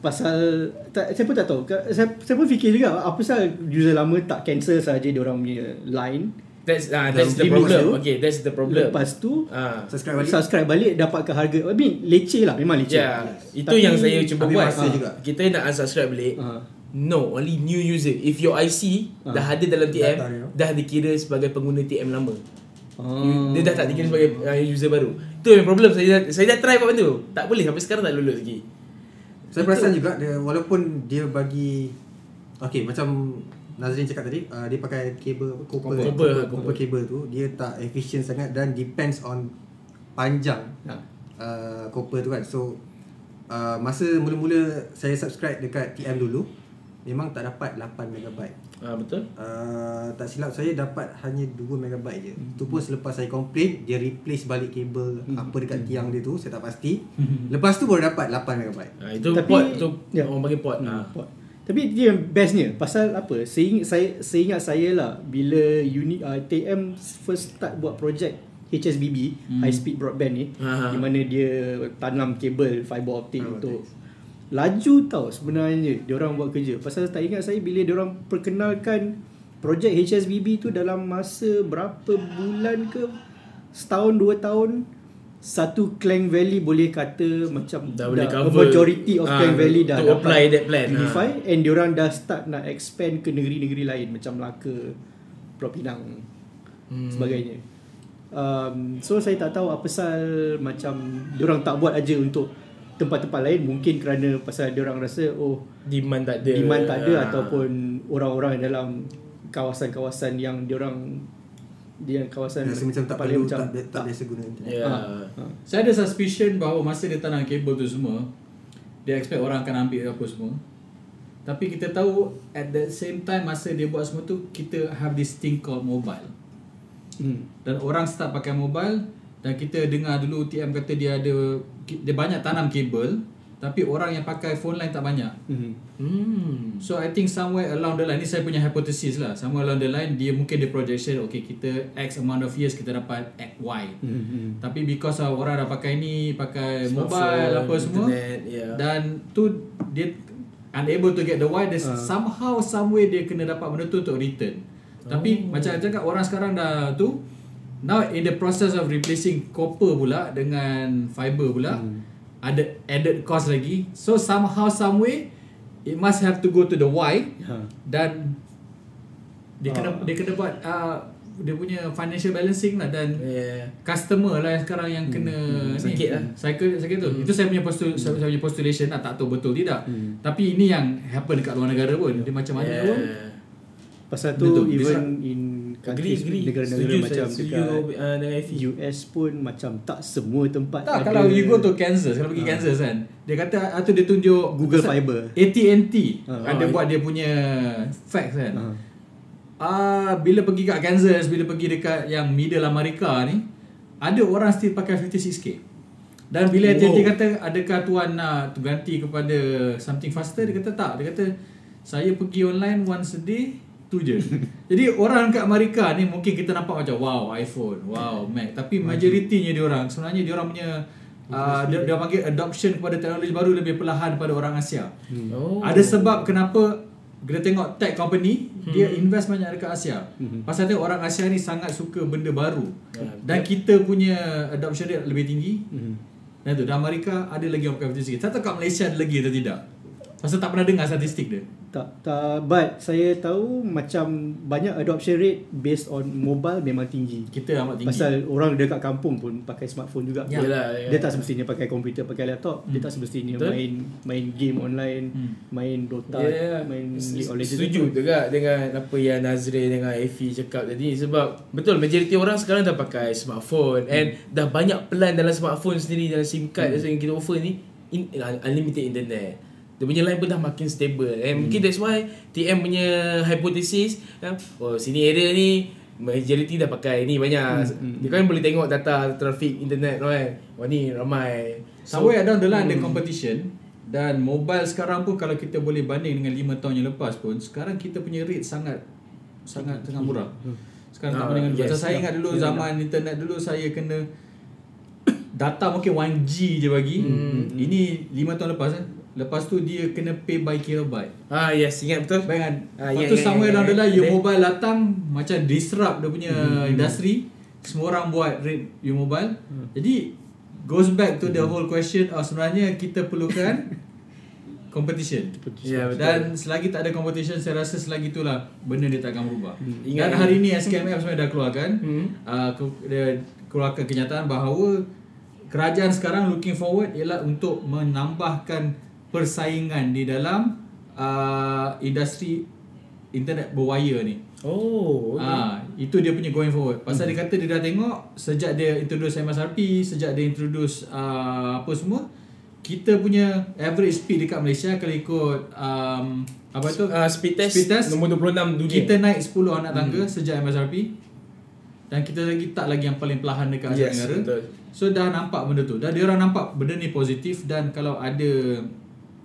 Pasal tak, saya pun tak tahu. Saya, saya pun fikir juga apa pasal user lama tak cancel saja dia orang punya line. That's ah that's the problem. tu. Okay, that's the problem. Lepas tu Ah. Subscribe balik. subscribe balik dapatkan harga. I mean leceh lah memang leceh. Ya, itu Tapi- yang saya cuba buat. Ah. juga. Kita nak unsubscribe balik. Ah. No, only new user. If your IC Ah. dah ada dalam TM, Data dia. dah dikira sebagai pengguna TM lama. Ah. Dia dah tak dikira sebagai uh, user baru. Tu yang problem saya dah, saya dah try buat benda tu. Tak boleh sampai sekarang tak lulus lagi. Saya perasan juga dia walaupun dia bagi okey macam Nazrin cakap tadi uh, dia pakai kabel apa copper Copper, copper, copper. copper cable tu dia tak efficient sangat dan depends on panjang Ha. uh, copper tu kan. So uh, masa mula-mula saya subscribe dekat TM dulu memang tak dapat 8 megabyte. Ah betul. Uh, tak silap saya dapat hanya 2 megabyte je. Tu pun selepas saya complain dia replace balik kabel apa dekat tiang dia tu saya tak pasti. Lepas tu baru dapat 8 megabyte. Ah itu Tapi- port tu ya. orang panggil port. Hmm, Ah. pot. Tapi dia yang bestnya pasal apa? Seingat saya seingat saya lah bila uni uh, TM first start buat projek HSBB Hmm. high speed broadband ni Ha. di mana dia tanam kabel fiber optic Fiber untuk laju tau sebenarnya dia orang buat kerja. Pasal tak ingat saya bila dia orang perkenalkan projek HSBB tu dalam masa berapa bulan ke setahun dua tahun satu Klang Valley boleh kata macam Dah boleh a cover. majority of Ah, Klang Valley dah to apply that plan, Unify and diorang dah start nak expand ke negeri-negeri lain macam Melaka, Pulau Pinang Hmm. sebagainya. Um, so saya tak tahu apa pasal macam diorang tak buat aja untuk tempat-tempat lain mungkin kerana pasal diorang rasa oh Demand tak ada. demand tak ada Ah. ataupun orang-orang dalam kawasan-kawasan yang diorang dia kawasan Rasa macam tak paling perlu tak, tak, tak biasa guna internet. Ya. Ha. Saya ada suspicion bahawa masa dia tanam kabel tu semua Dia expect orang akan ambil apa semua Tapi kita tahu at the same time masa dia buat semua tu Kita have this thing called mobile Hmm. Dan orang start pakai mobile Dan kita dengar dulu TM kata dia ada Dia banyak tanam kabel Tapi orang yang pakai phone line tak banyak Hmm. Hmm. So I think somewhere along the line Ni saya punya hypothesis lah Somewhere along the line Dia mungkin dia projection Okay kita X amount of years Kita dapat X Y Hmm. hmm. tapi because of orang dah pakai ni Pakai Smartphone, mobile apa semua internet, ya. Dan tu Dia Unable to get the why there's Somehow Somewhere dia kena dapat benda tu Untuk return Tapi macam saya cakap Orang sekarang dah tu Now in the process of replacing Copper pula Dengan fiber pula Ada added cost lagi So somehow Somewhere It must have to go to the why Ha. Dan Dia kena Dia kena buat uh, Dia punya financial balancing lah Dan Ya. customer lah yang sekarang yang kena hmm, ni sakit lah. Cycle sakit tu. Itu saya punya postul saya punya postulation lah tak tahu betul tidak. Tapi ini yang happen dekat luar negara pun. Dia macam mana Ya. pun. Pasal tu even in countries agree. negara-negara Setuju macam setuju dekat uh, dengan Effie. US pun macam tak semua tempat Tak ada kalau you go to Kansas, kalau pergi Kansas kan. Dia kata atau dia tunjuk Google pasal Fiber. AT&T Ah. ada Ah, buat dia punya facts kan. Ah. Ah bila pergi kat Kansas, bila pergi dekat yang middle Amerika ni, ada orang still pakai 56k. Dan bila AT&T Wow. kata adakah tuan nak ganti kepada something faster, dia kata tak. Dia kata saya pergi online once a day tu je. Jadi orang kat Amerika ni mungkin kita nampak macam wow iPhone, wow Mac. Tapi majoritinya dia orang sebenarnya dia orang punya uh, dia, dia panggil adoption kepada teknologi baru lebih perlahan daripada orang Asia. Oh. Ada sebab kenapa kita tengok tech company hmm. dia invest banyak dekat Asia. Hmm. Pasal tengok orang Asia ni sangat suka benda baru. Ya, Dan kita punya adoption rate lebih tinggi. Hmm. Dan tu, di Amerika ada lagi orang pakai 56 Tak tahu kat Malaysia ada lagi atau tidak. Pasal tak pernah dengar statistik dia. Tak, tak, but saya tahu macam banyak adoption rate based on mobile memang tinggi. Kita amat tinggi. Pasal orang dekat kampung pun pakai smartphone juga. Ya. Yelah, ya. Dia tak semestinya pakai komputer, pakai laptop. Dia tak semestinya Betul. main main game online, Hmm. main Dota, Ya, main League of Legends. Setuju juga dengan apa yang Nazri dengan Effie cakap tadi sebab betul majoriti orang sekarang dah pakai smartphone Hmm. and dah banyak plan dalam smartphone sendiri dalam SIM card yang kita offer ni in, unlimited internet. Dia punya line pun dah makin stable and mungkin that's why TM punya hypothesis kan, oh sini area ni majority dah pakai ni banyak. Dia kan boleh tengok data traffic internet tu kan. Wah ni ramai. Somewhere down the line ada competition dan mobile sekarang pun kalau kita boleh banding dengan 5 tahun yang lepas pun sekarang kita punya rate sangat sangat sangat murah. Sekarang tak Ah, banding dengan yes. saya ingat dulu zaman internet dulu saya kena data mungkin 1G je bagi. Ini 5 tahun lepas eh. Lepas tu dia kena pay by kilobyte. Ah yes ingat betul. Bayangkan Ah, Lepas ingat, tu ingat, somewhere ingat, down the ingat. line Your Ada. mobile datang Macam disrupt dia punya industri Semua orang buat rate your mobile Jadi Goes back to the whole question oh, Sebenarnya kita perlukan Competition Ya betul. Dan selagi tak ada competition Saya rasa selagi itulah Benda dia tak akan berubah Ingat- Dan hari ni SKMF sebenarnya dah keluarkan Hmm. uh, ke, Dia keluarkan kenyataan bahawa Kerajaan sekarang looking forward Ialah untuk menambahkan persaingan di dalam uh, industri internet berwire ni. Oh. Ah, itu dia punya going forward. Pasal Hmm. dia kata dia dah tengok sejak dia introduce MSRP, sejak dia introduce uh, apa semua, kita punya average speed dekat Malaysia kalau ikut um, apa tu? Uh, speed test, Speed test. nombor 26 dunia. Kita naik 10 anak tangga sejak MSRP dan kita lagi tak lagi yang paling perlahan dekat Asia Yes, Tenggara. betul. So dah nampak benda tu. Dah dia orang nampak benda ni positif dan kalau ada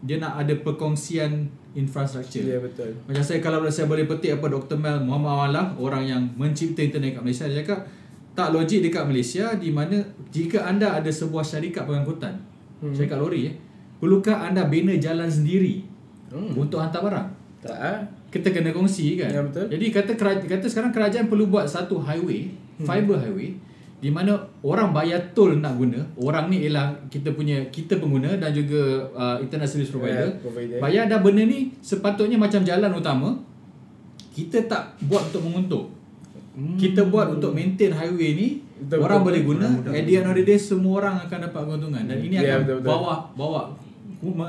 dia nak ada perkongsian infrastruktur. Ya betul. Macam saya kalau saya boleh petik apa Dr. Mel Muhammad Awallah orang yang mencipta internet kat Malaysia dia cakap tak logik dekat Malaysia di mana jika anda ada sebuah syarikat pengangkutan hmm. syarikat lori eh perlukah anda bina jalan sendiri Hmm. untuk hantar barang Tak ah. kita kena kongsi kan Ya, betul. jadi kata kerajaan, kata sekarang kerajaan perlu buat satu highway Hmm. fiber highway di mana orang bayar tol nak guna orang ni ialah kita punya kita pengguna dan juga uh, internet service provider Ya, provider. bayar dah benda ni sepatutnya macam jalan utama kita tak buat untuk menguntung Hmm. kita buat untuk maintain highway ni Betul, orang betul, boleh betul. guna Mudah-mudah. at the end of the day semua orang akan dapat keuntungan dan ini Ya, akan betul, betul. bawa bawa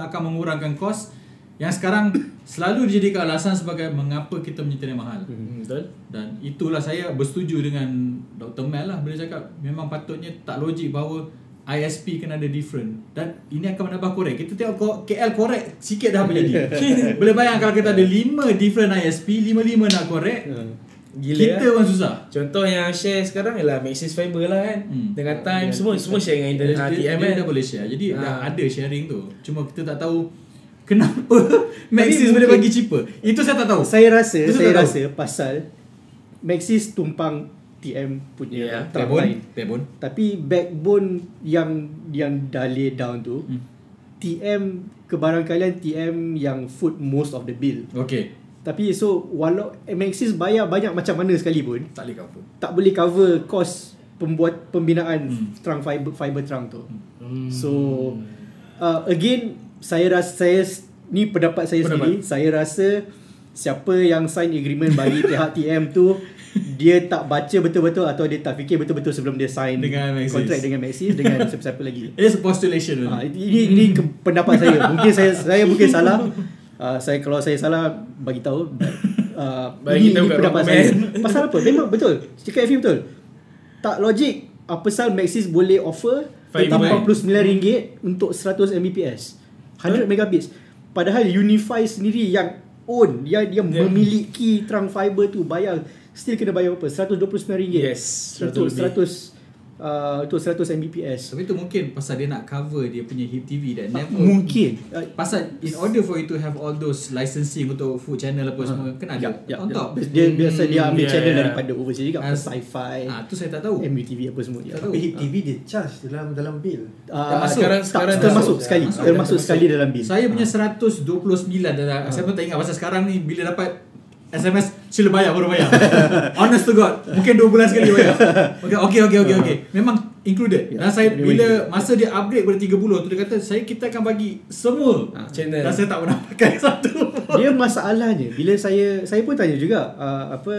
akan mengurangkan kos yang sekarang selalu dijadikan alasan sebagai mengapa kita punya internet mahal. Hmm, betul. Dan itulah saya bersetuju dengan Dr. Mel lah bila cakap memang patutnya tak logik bahawa ISP kena ada different dan ini akan menambah korek. Kita tengok KL korek sikit dah apa jadi. Boleh bayang kalau kita ada 5 different ISP, 5-5 nak korek, Gila kita lah. pun susah. Contoh yang share sekarang ialah Maxis Fiber lah kan. Hmm. Dengan time semua semua share dengan internet dia, dia, kan. dia dah boleh share. Jadi Ah. dah ada sharing tu. Cuma kita tak tahu kenapa Maxis boleh bagi cheaper. Itu saya tak tahu. Saya rasa Itu saya tak tahu. rasa pasal Maxis tumpang TM punya Ya, trunk Backbone, line. backbone. Tapi backbone yang yang dah lay down tu Hmm. TM kebarangkalian TM yang foot most of the bill. Okay. Tapi so walau Maxis bayar banyak macam mana sekalipun Tak boleh cover. tak boleh cover kos pembuat pembinaan Hmm. trunk fiber fiber trunk tu. Hmm. So uh, again saya rasa saya ni pendapat saya Pendapat. sendiri saya rasa siapa yang sign agreement bagi pihak TM tu dia tak baca betul-betul atau dia tak fikir betul-betul sebelum dia sign Dengan Maxis. kontrak dengan Maxis dengan siapa-siapa lagi. It's a postulation. Ha, ini ini pendapat saya. Mungkin saya saya mungkin salah. Uh, saya kalau saya salah bagi tahu. Uh, Bagi ini, tahu ini pendapat saya. Pasal apa? Memang betul. Cakap Afi betul. Tak logik apa pasal Maxis boleh offer Fiber. RM89 untuk 100 Mbps. 100 megabits. Padahal Unify sendiri yang own dia dia Dia- memiliki trunk fiber tu bayar still kena bayar apa? RM129 Yes, untuk 100 lebih. 100 uh, untuk 100 Mbps. Tapi itu mungkin pasal dia nak cover dia punya hip TV dan network. Mungkin. Uh, Pasal in order for you to have all those licensing untuk food channel apa semua kena ada Ya, on top. Dia biasa dia ambil Hmm, channel ya, ya. daripada overseas juga, As- sci-fi, Ah tu saya tak tahu. MUTV apa semua dia. Tak tahu. Tapi Hit TV dia charge dalam dalam bill. Uh, Termasuk. Sekarang- tak, sekarang termasuk masuk. sekali, Masuk. termasuk Masuk. sekali dalam bil. Saya punya 129 dah. Saya pun tak ingat pasal sekarang ni bila dapat SMS sila bayar baru bayar. Honest to God. Mungkin 2 bulan sekali bayar. Okay okay okay okay. okay. Memang included. Ya, Dan saya bila masa dia upgrade pada 30 tu dia kata saya kita akan bagi semua Channel. Dan saya tak pernah pakai satu. Dia masalahnya bila saya saya pun tanya juga uh, apa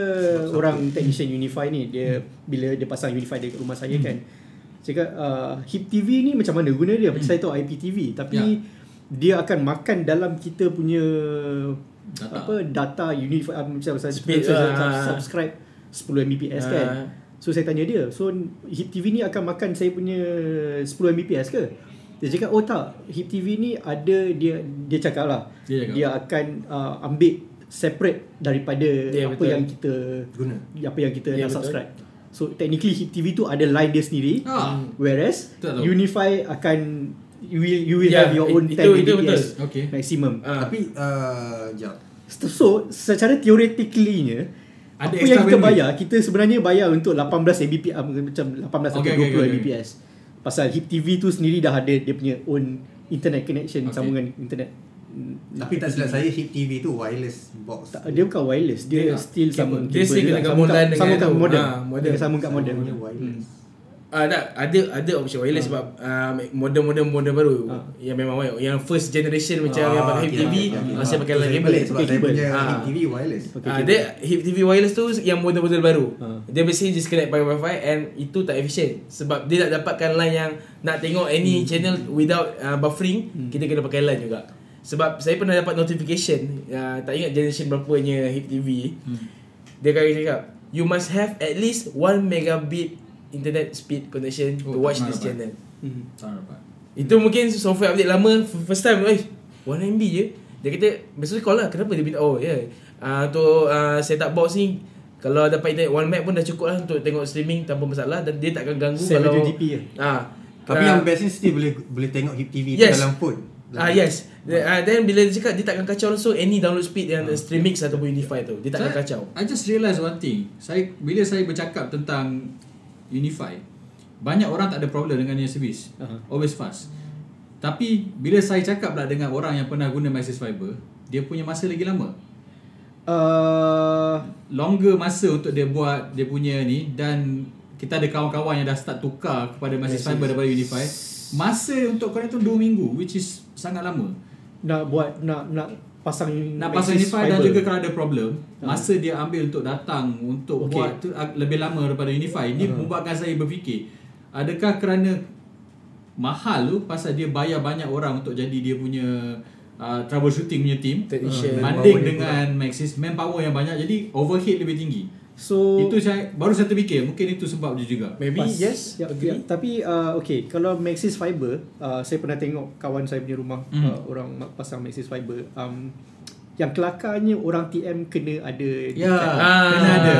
orang technician Unify ni dia bila dia pasang Unify dekat rumah saya kan. Cakap uh, HIP TV ni macam mana guna dia? Macam saya tahu IPTV tapi Ya. dia akan makan dalam kita punya Data. apa data Unify uh, macam saya Speed, saya ah. subscribe 10 Mbps Ah. kan. So saya tanya dia, so HIP TV ni akan makan saya punya 10 Mbps ke? Dia cakap, oh tak, HIP TV ni ada, dia dia cakap lah, Dia cakap. dia akan uh, ambil separate daripada Ya, apa betul. yang kita Guna. apa yang kita Ya, nak betul. subscribe. So technically HIP TV tu ada line dia sendiri, Ah. whereas. Unify akan you will you will Ya, have your own itu- 10 itu Mbps betul. Okay. maximum. Ah. Tapi uh, jap. So secara teoretically-nya Ada apa extra yang kita bandwidth. bayar kita sebenarnya bayar untuk 18 Mbps ah, macam 18 atau Okay, 20 okay, okay, okay. Mbps. Pasal HIP TV tu sendiri dah ada dia punya own internet connection Okay. sambungan internet. Tapi tak silap saya Hit TV tu wireless box. Tak, dia bukan wireless, dia, Dia still sambung Dia still kena Sambung LAN kat- dengan modem. Ah, modem. Dia sambung kat modem. Sambung dengan wireless. Ah tak ada ada option wireless sebab uh, modem-modem modem baru Ah. yang memang wi- yang first generation macam Ah, yang pakai okay, HIP TV okay, okay. ah, saya pakai cable. pelik sebab Okay, saya punya Ah. Hit TV wireless. Okay, Ah, cable. dia HIP TV wireless tu yang modem-modem baru. Ah. Dia basically just connect by wifi and itu tak efficient sebab dia nak dapatkan line yang nak tengok any channel without uh, buffering kita kena pakai line juga. Sebab saya pernah dapat notification uh, Tak ingat generation berapanya HIP TV hmm. Dia akan cakap You must have at least 1 megabit internet speed connection Oh, To watch tak this dapat. channel Hmm. Tak dapat. Itu mungkin software update lama First time Eh 1 MB je Dia kata Besok call lah Kenapa dia minta Oh ya yeah. uh, Untuk uh, set up box ni Kalau dapat internet 1 meg pun dah cukup lah Untuk tengok streaming Tanpa masalah Dan dia takkan ganggu 720p kalau je. Ah, Tapi ah, yang best ni still boleh boleh tengok HIP TV Yes. dalam phone. Ah yes. Then, uh, then bila dia cakap dia takkan kacau langsung any download speed yang streaming ataupun Unify tu. Dia takkan kacau. I just realise one thing. Saya bila saya bercakap tentang Unify, banyak orang tak ada problem dengan yang service. Aha. Always fast. Tapi bila saya cakap pula dengan orang yang pernah guna Maxis Fiber, dia punya masa lagi lama. Uh, Longer masa untuk dia buat dia punya ni dan kita ada kawan-kawan yang dah start tukar kepada Maxis Fiber daripada Unify. Masa untuk connect tu 2 minggu which is sangat lama. nak buat nak nak pasang Nak pasang Unify dan fiber. juga kalau ada problem Masa dia ambil untuk datang Untuk okay. buat tu lebih lama daripada Unify Ini membuatkan saya berfikir Adakah kerana Mahal tu Pasal dia bayar banyak orang Untuk jadi dia punya uh, Troubleshooting punya team Technician. Banding dengan Maxis Manpower yang banyak Jadi overhead lebih tinggi So Itu saya Baru saya terfikir Mungkin itu sebab dia juga Maybe Pas. yes. Ya, agree. ya. Tapi uh, okay, kalau Maxis Fiber, uh, saya pernah tengok kawan saya punya rumah Mhm. uh, orang pasang Maxis Fiber. Um, yang kelakarnya orang TM kena ada Ya Ah, Kena ada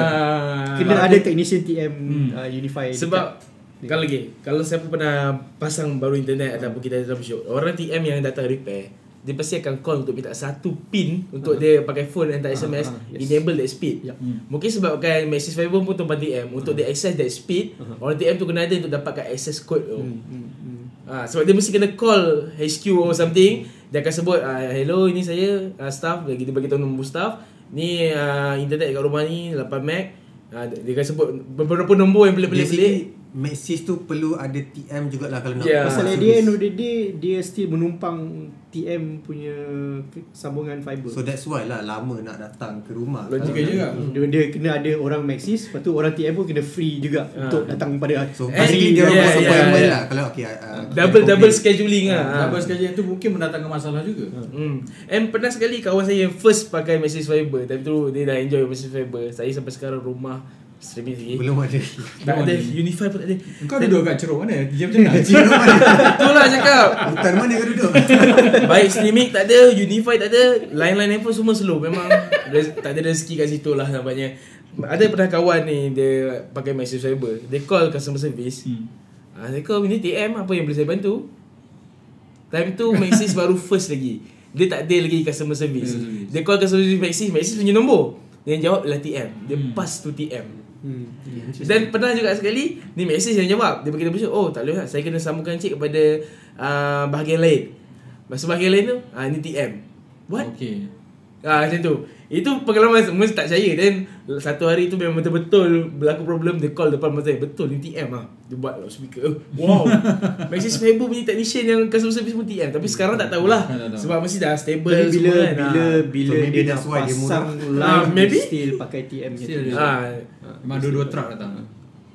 kena ada technician TM Hmm. uh, Unify Sebab dekat- kalau lagi kalau siapa pernah pasang baru internet ataupun kita ada troubleshoot, orang TM yang datang repair, dia pasti akan call untuk minta satu pin untuk dia pakai phone hantar SMS ah, yes. enable that speed. Ya. Hmm. Mungkin sebabkan Maxis Fiber pun tumpang TM untuk dia access that speed, orang TM tu kena ada untuk dapatkan access code tu. Hmm, hmm, hmm. Ah, sebab dia mesti kena call HQ or something Dia akan sebut ah, Hello ini saya ah, Staff Kita bagi tahu nombor staff Ni ah, internet kat rumah ni 8 meg ah, Dia akan sebut Beberapa nombor yang pelik-pelik Maxis tu perlu ada TM jugalah kalau nak Ya. Pasal at the end of the day Dia still menumpang TM punya sambungan fiber So that's why lah lama nak datang ke rumah. Logik juga dia, dia kena ada orang Maxis Lepas tu orang TM pun kena free juga Ah. Untuk datang pada So basically dia yeah, orang buat yeah, appointment yeah. lah kalau okay. Uh, Double-double scheduling lah Ah, Double schedule tu mungkin mendatangkan masalah juga Hmm. And pernah sekali kawan saya yang first pakai Maxis Fiber Time tu dia dah enjoy Maxis Fiber Saya sampai sekarang rumah streaming lagi Belum ada. Tak ada. Unify pun tak ada Kau duduk kat ceruk mana? Diam macam mana? Cina mana? Itulah cakap Hutan mana kau duduk? Baik streaming tak ada Unify tak ada Line-line handphone semua slow Memang rez- tak ada rezeki kat situ lah nampaknya Ada pernah kawan ni Dia pakai Maxis Fiber Dia call customer service Hmm. Ah, Saya call ini TM Apa yang boleh saya bantu Time tu Maxis baru first lagi Dia tak ada lagi customer service Customer service. Dia call customer service Maxis Maxis punya nombor Dia jawab lah TM Dia Hmm. pass to TM hmm. dan pernah juga sekali Ni message yang jawab. Dia bagi dia Oh tak boleh lah. Saya kena sambungkan cik kepada uh, Bahagian lain. Masa bahagian lain tu ah, Ni TM What? Okay Ah macam tu. Itu pengalaman semua tak percaya. Then Satu hari tu memang betul-betul Berlaku problem Dia call depan mata saya. Betul ni TM lah Dia buat loudspeaker Eh, Wow. Maxis Fiber punya technician Yang customer service pun TM Tapi sekarang tak tahulah. Sebab mesti dah stable Tapi bila semua kan. bila Ah. bila So, maybe dia dia pasang maybe. still pakai TM je. Still dia- Ah, Memang dua-dua truck datang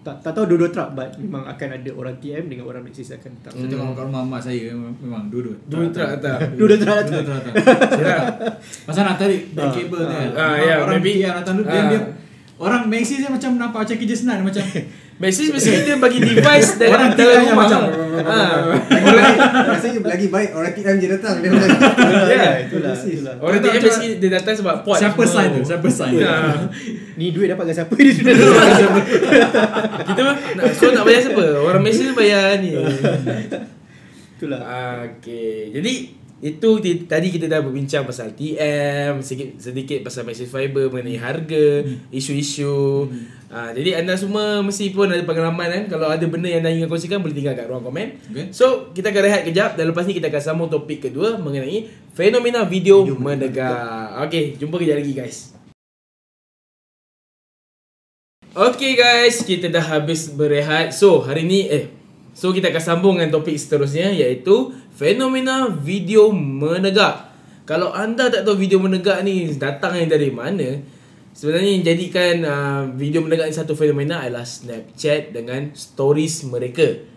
Tak tak tahu dua-dua truck but memang akan ada orang TM dengan orang Maxis akan datang. Saya tengok kat rumah mak saya Memang, dua-dua Dua truck datang. Dua-dua truck datang. Dua-dua truck datang. Pasal nak tarik back Ah, cable tu kan. Ah, Orang- ya, Orang TM datang ah. dia Orang Maxis dia macam nampak macam kerja senang Macam Maxis mesti dia bagi device dalam Orang dalam rumah. macam Ah. Lagi rasanya lagi baik orang TM je datang dia. Ya, itulah, itulah. Orang TM mesti dia datang sebab pot. Siapa sign tu Siapa sign Ah. Ni duit dapat dengan siapa ni? Kita nak so nak bayar siapa? Orang ni bayar ni. Itulah. Ah, okay. Jadi itu di, tadi kita dah berbincang pasal TM, sedikit sedikit pasal Maxis Fiber mengenai harga, isu-isu. Ah, jadi anda semua mesti pun ada pengalaman kan. Kalau ada benda yang anda ingin kongsikan boleh tinggal kat ruang komen. Okay. So, kita akan rehat kejap dan lepas ni kita akan sambung topik kedua mengenai fenomena video, Video menegak. Okay, jumpa kejap lagi guys. Okay guys, kita dah habis berehat. So, hari ni eh So kita akan sambung dengan topik seterusnya iaitu fenomena video menegak. Kalau anda tak tahu video menegak ni datangnya dari mana, sebenarnya yang jadikan uh, video menegak ni satu fenomena adalah Snapchat dengan stories mereka.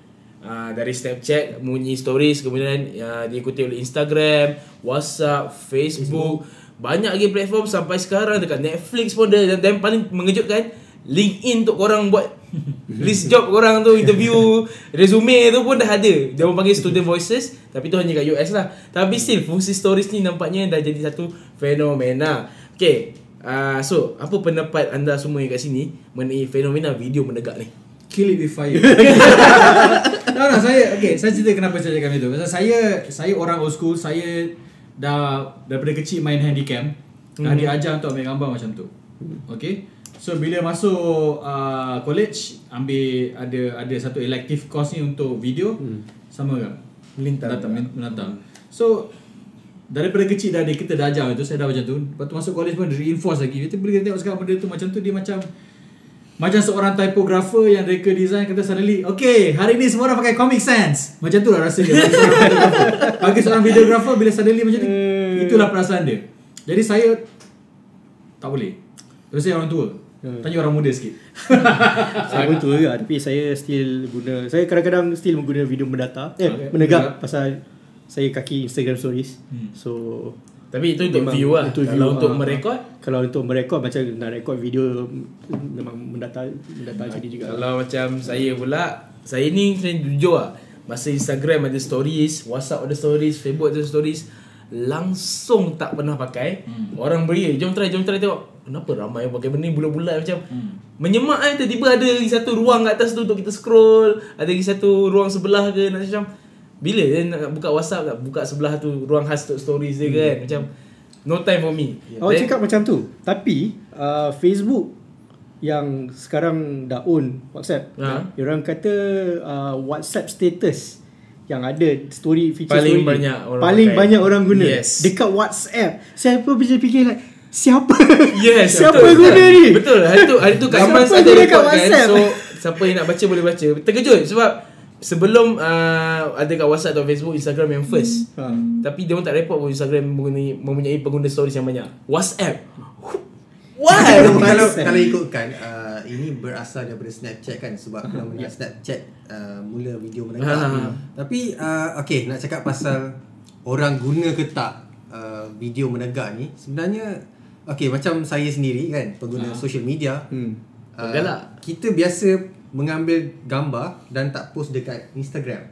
uh, dari Snapchat bunyi stories kemudian uh, diikuti oleh Instagram, WhatsApp, Facebook, banyak lagi platform sampai sekarang dekat Netflix pun ada. Dan, dan paling mengejutkan LinkedIn untuk korang buat list job korang tu interview resume tu pun dah ada. Dia orang panggil student voices tapi tu hanya kat US lah. Tapi still fungsi stories ni nampaknya dah jadi satu fenomena. Okay uh, so apa pendapat anda semua yang kat sini mengenai fenomena video menegak ni Kill it with fire. no, no, saya okay, saya cerita kenapa saya cakap itu. Pasal saya saya orang old school, saya dah daripada kecil main handycam. Dah Hmm. diajar untuk ambil gambar macam tu. Okay. So bila masuk uh, college ambil ada ada satu elective course ni untuk video sama ke? Melintang menatang. So daripada kecil dah dia kita dah ajar itu saya dah macam tu. Lepas tu masuk college pun reinforce lagi. Kita boleh tengok sekarang benda tu macam tu dia macam macam seorang typographer yang reka design kata suddenly Okay hari ni semua orang pakai Comic Sans Macam tu lah rasa dia bagi seorang videographer. Bagi seorang videographer bila suddenly macam ni Itulah perasaan dia Jadi saya Tak boleh Terus saya orang tua Tanya orang muda sikit Saya pun tua juga Tapi saya still guna Saya kadang-kadang still menggunakan video mendata Eh Okay. Menegak. Pasal Saya kaki Instagram stories. Hmm. So tapi itu untuk Memang view lah. untuk kalau view, untuk ah, merekod? Kalau untuk merekod Macam nak rekod video Memang mendata Mendata macam ni juga. Kalau macam saya pula Saya ni saya jujur lah. Masa Instagram ada stories Whatsapp ada stories Facebook ada stories Langsung tak pernah pakai. Hmm. Orang beri Jom try Jom try tengok Kenapa ramai yang pakai benda ni bulat-bulat? Macam hmm. Menyemak kan Tiba-tiba ada lagi satu ruang kat atas tu Untuk kita scroll Ada lagi satu ruang sebelah ke nak Macam Bila? Dia nak buka Whatsapp nak Buka sebelah tu Ruang khas untuk stories dia kan? Macam No time for me. Awak Then- cakap macam tu. Tapi uh, Facebook Yang sekarang dah own WhatsApp Ha. Orang kata uh, WhatsApp status Yang ada story feature Paling story banyak orang Paling pakai. banyak orang guna. Yes. Dekat WhatsApp. Saya pun bisa fikir like Siapa? Yes Siapa betul. guna ni? Betul. Hari tu Hari tu kat Siapa Amans ada guna kat record kan? WhatsApp? So siapa yang nak baca boleh baca. Terkejut sebab Sebelum uh, Ada kat WhatsApp atau Facebook Instagram yang first ha. Tapi dia pun tak report pun Instagram mempunyai, mempunyai pengguna stories yang banyak WhatsApp Why? Kalau, kalau, kalau ikutkan uh, Ini berasal daripada Snapchat kan Sebab namanya Snapchat uh, Mula video menegak Ha. Tapi uh, Okay nak cakap pasal Orang guna ke tak uh, Video menegak ni Sebenarnya Okay macam saya sendiri kan Pengguna social media hmm. uh, Galak. Kita biasa Mengambil gambar Dan tak post dekat Instagram.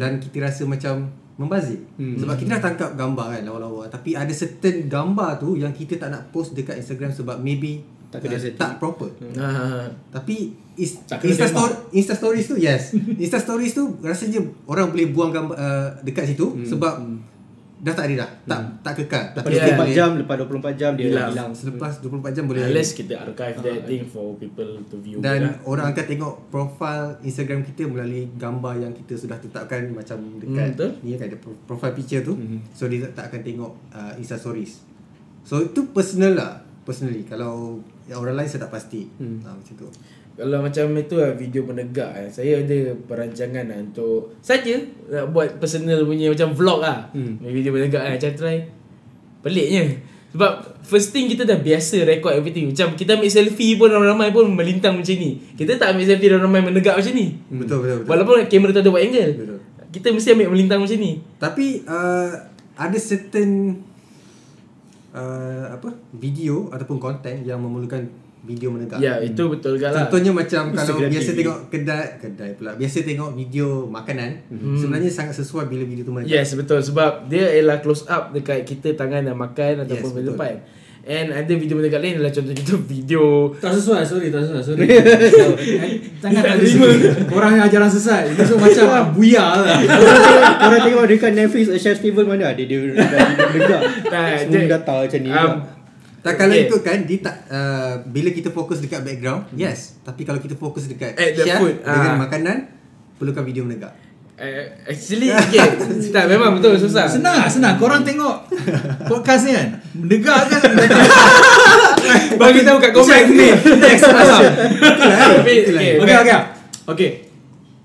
Dan kita rasa macam Membazir. Sebab kita dah tangkap gambar kan Lawa-lawa Tapi ada certain gambar tu Yang kita tak nak post dekat Instagram Sebab maybe Tak kena uh. Tak proper. Ha. tapi is, Tak kena Insta, story, Insta stories tu yes. Insta stories tu rasanya orang boleh buang gambar uh, dekat situ hmm. sebab hmm. Dah tak ada dah tak tak kekal Lepas tapi Yeah. 24 boleh- jam Lepas 24 jam Dia Hilang. hilang, selepas 24 jam boleh Unless kita archive that thing For people to view dan lah. orang akan tengok profile Instagram kita melalui gambar yang kita sudah tetapkan macam dekat Hmm, betul. ni kan ada pro- profile picture tu Hmm. so dia tak akan tengok uh, Insta stories so itu personal lah personally kalau orang lain saya tak pasti Hmm. ha, macam tu Kalau macam itu lah video menegak eh. Saya ada perancangan lah untuk Saja nak buat personal punya macam vlog lah. Hmm. Video menegak lah. Macam try. Peliknya. Sebab first thing kita dah biasa record everything. Macam kita ambil selfie pun ramai-ramai pun melintang macam ni. Kita tak ambil selfie ramai menegak macam ni. Betul betul betul. Walaupun kamera tu ada buat angle. Betul. Kita mesti ambil melintang macam ni. Tapi uh, ada certain uh, apa? Video ataupun konten yang memerlukan video menegak. Ya itu betul juga lah Contohnya macam kalau Instagram biasa TV. tengok kedai kedai pula. Biasa tengok video makanan, Mhm. sebenarnya sangat sesuai bila video tu menegak. Yes betul sebab dia ialah close up dekat kita tangan dan makan ataupun Yes, depan. And ada video mendekat lain adalah contoh-contoh video Tak sesuai sorry tak sesuai sorry Jangan tak terima Korang yang ajaran sesat Ini semua macam Buya lah Orang tengok, orang tengok dekat Netflix A Chef's Table mana ada dia dah menegak. Tak, Semua dia- data macam ni. um, Um, Tak kalau Okay. ikutkan dia tak uh, bila kita fokus dekat background, yes. Tapi kalau kita fokus dekat At the chef food, dengan ah. makanan, perlukan video menegak. uh, Actually okay. Tak memang betul susah. Senang senang. Korang tengok Podcast ni kan? Menegak kan? Bagi tahu kat komen. Ni Next malam Tapi Itulah. okay, Okay. okay. Okay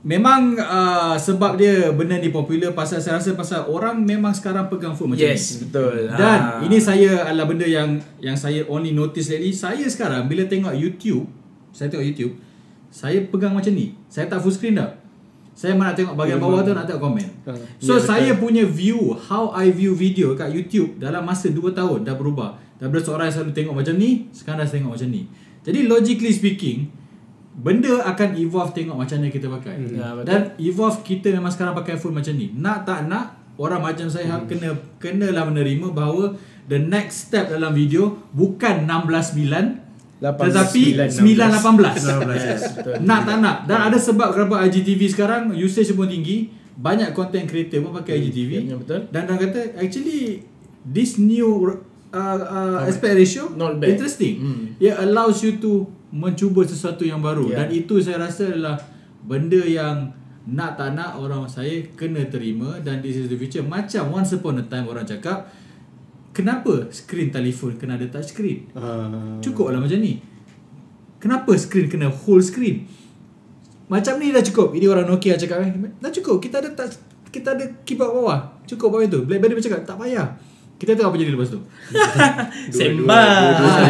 Memang uh, sebab dia benda ni popular pasal saya rasa pasal orang memang sekarang pegang phone macam Yes ni. betul Dan Ah. ini saya adalah benda yang yang saya only notice lately. Saya sekarang bila tengok YouTube, saya tengok YouTube, saya pegang macam ni. Saya tak full screen dah. Saya mana nak tengok bahagian bawah tu nak tengok komen. Ha. So saya punya view how I view video kat YouTube dalam masa 2 tahun dah berubah. Daripada seorang yang selalu tengok macam ni, sekarang dah tengok macam ni. Jadi logically speaking, benda akan evolve tengok macam mana kita pakai. Ya, betul. Dan evolve kita memang sekarang pakai phone macam ni. Nak tak nak orang macam saya hmm. kena kenalah menerima bahawa the next step dalam video bukan 16:9 Lapan- tetapi sembilan, 9.18 Yes, betul. Nak tak nak Dan ada sebab kenapa IGTV sekarang Usage pun tinggi Banyak content creator pun pakai IGTV ya, betul. Dan orang kata Actually This new uh, uh, Aspect ratio? Not bad. Interesting. Hmm. It allows you to Mencuba sesuatu yang baru. Ya. Dan itu saya rasa adalah Benda yang Nak tak nak Orang saya Kena terima. Dan this is the future. Macam once upon a time Orang cakap Kenapa Screen telefon Kena ada touch screen? Ah. Cukup lah macam ni. Kenapa screen kena whole screen? Macam ni dah cukup. Ini orang Nokia cakap eh Dah cukup. Kita ada touch Kita ada keyboard bawah. Cukup bawah itu Blackberry pun cakap Tak payah Kita tengok apa jadi lepas tu Sembang.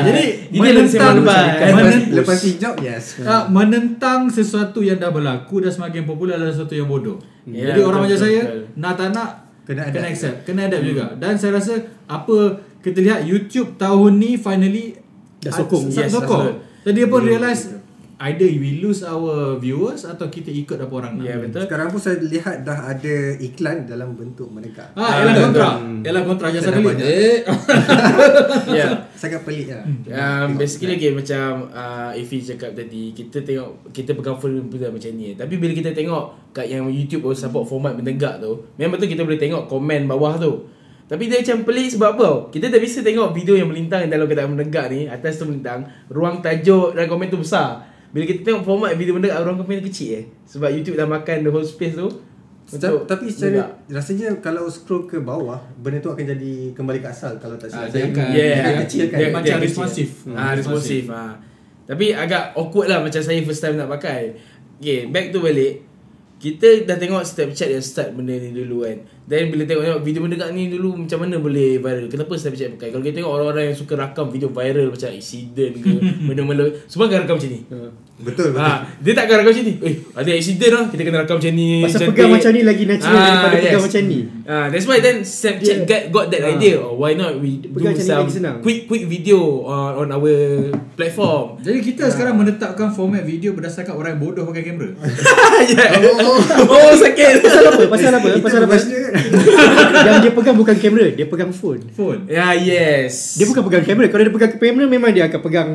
Jadi. Menentang, Lepas, lepas hijab, yes. ah, menentang sesuatu yang dah berlaku Dan semakin popular adalah sesuatu yang bodoh Ya, Jadi orang betul, macam saya betul. Nak tak nak Kena Kena adapt. accept Kena adapt juga Dan saya rasa Apa Kita lihat YouTube tahun ni Finally Dah sokong. Dah Yes, sokong. Jadi dia pun realise Either we lose our viewers Atau kita ikut apa orang nak. Ya, betul. Sekarang pun saya lihat dah ada iklan dalam bentuk menegak. Ah, ialah kontra. Ialah kontra kali nampak Eh. Ya. Sangat pelik lah. Um, basically okay, macam uh, Ifi cakap tadi Kita tengok Kita pegang phone pun dah macam ni Tapi bila kita tengok Kat yang YouTube oh, support format menegak tu Memang betul kita boleh tengok komen bawah tu. Tapi dia macam pelik sebab apa? Kita dah biasa tengok video yang melintang Dalam keadaan menegak ni Atas tu melintang Ruang tajuk dan komen tu besar Bila kita tengok format video Ruang komen tu kecil eh Sebab YouTube dah makan the whole space tu Tapi, tapi secara menegak. rasanya kalau scroll ke bawah benda tu akan jadi kembali ke asal kalau tak Ah, silap dia saya. akan- Yeah, dia kecil kan. dia macam kecil. responsif. Hmm. Ah, responsif. Ah. Tapi agak awkward lah macam saya first time nak pakai. Okay, back tu balik. Kita dah tengok Snapchat yang start benda ni dulu kan. Dan bila tengok video mendekat ni dulu macam mana boleh viral. Kenapa Snapchat pakai? Kalau kita tengok orang-orang yang suka rakam video viral macam accident ke, benda-benda semua akan rakam macam ni. Betul betul. Ha, dia tak akan rakam macam ni. Eh, ada accident lah. Kita kena rakam macam ni. Pasal cantik. pegang macam ni lagi natural daripada pegang macam ni. Ah, that's why then Snapchat Dia- got, got that Ah. idea. Oh, why not we do Pegang ni some quick quick video on, on our platform. Jadi kita sekarang menetapkan format video Berdasarkan orang yang bodoh pakai kamera yeah. oh, sakit. Pasal apa? Pasal apa? Itu Pasal apa? Yang dia pegang bukan kamera, dia pegang phone. Phone Ya, yes. Dia bukan pegang kamera. Kalau dia pegang kamera memang dia akan pegang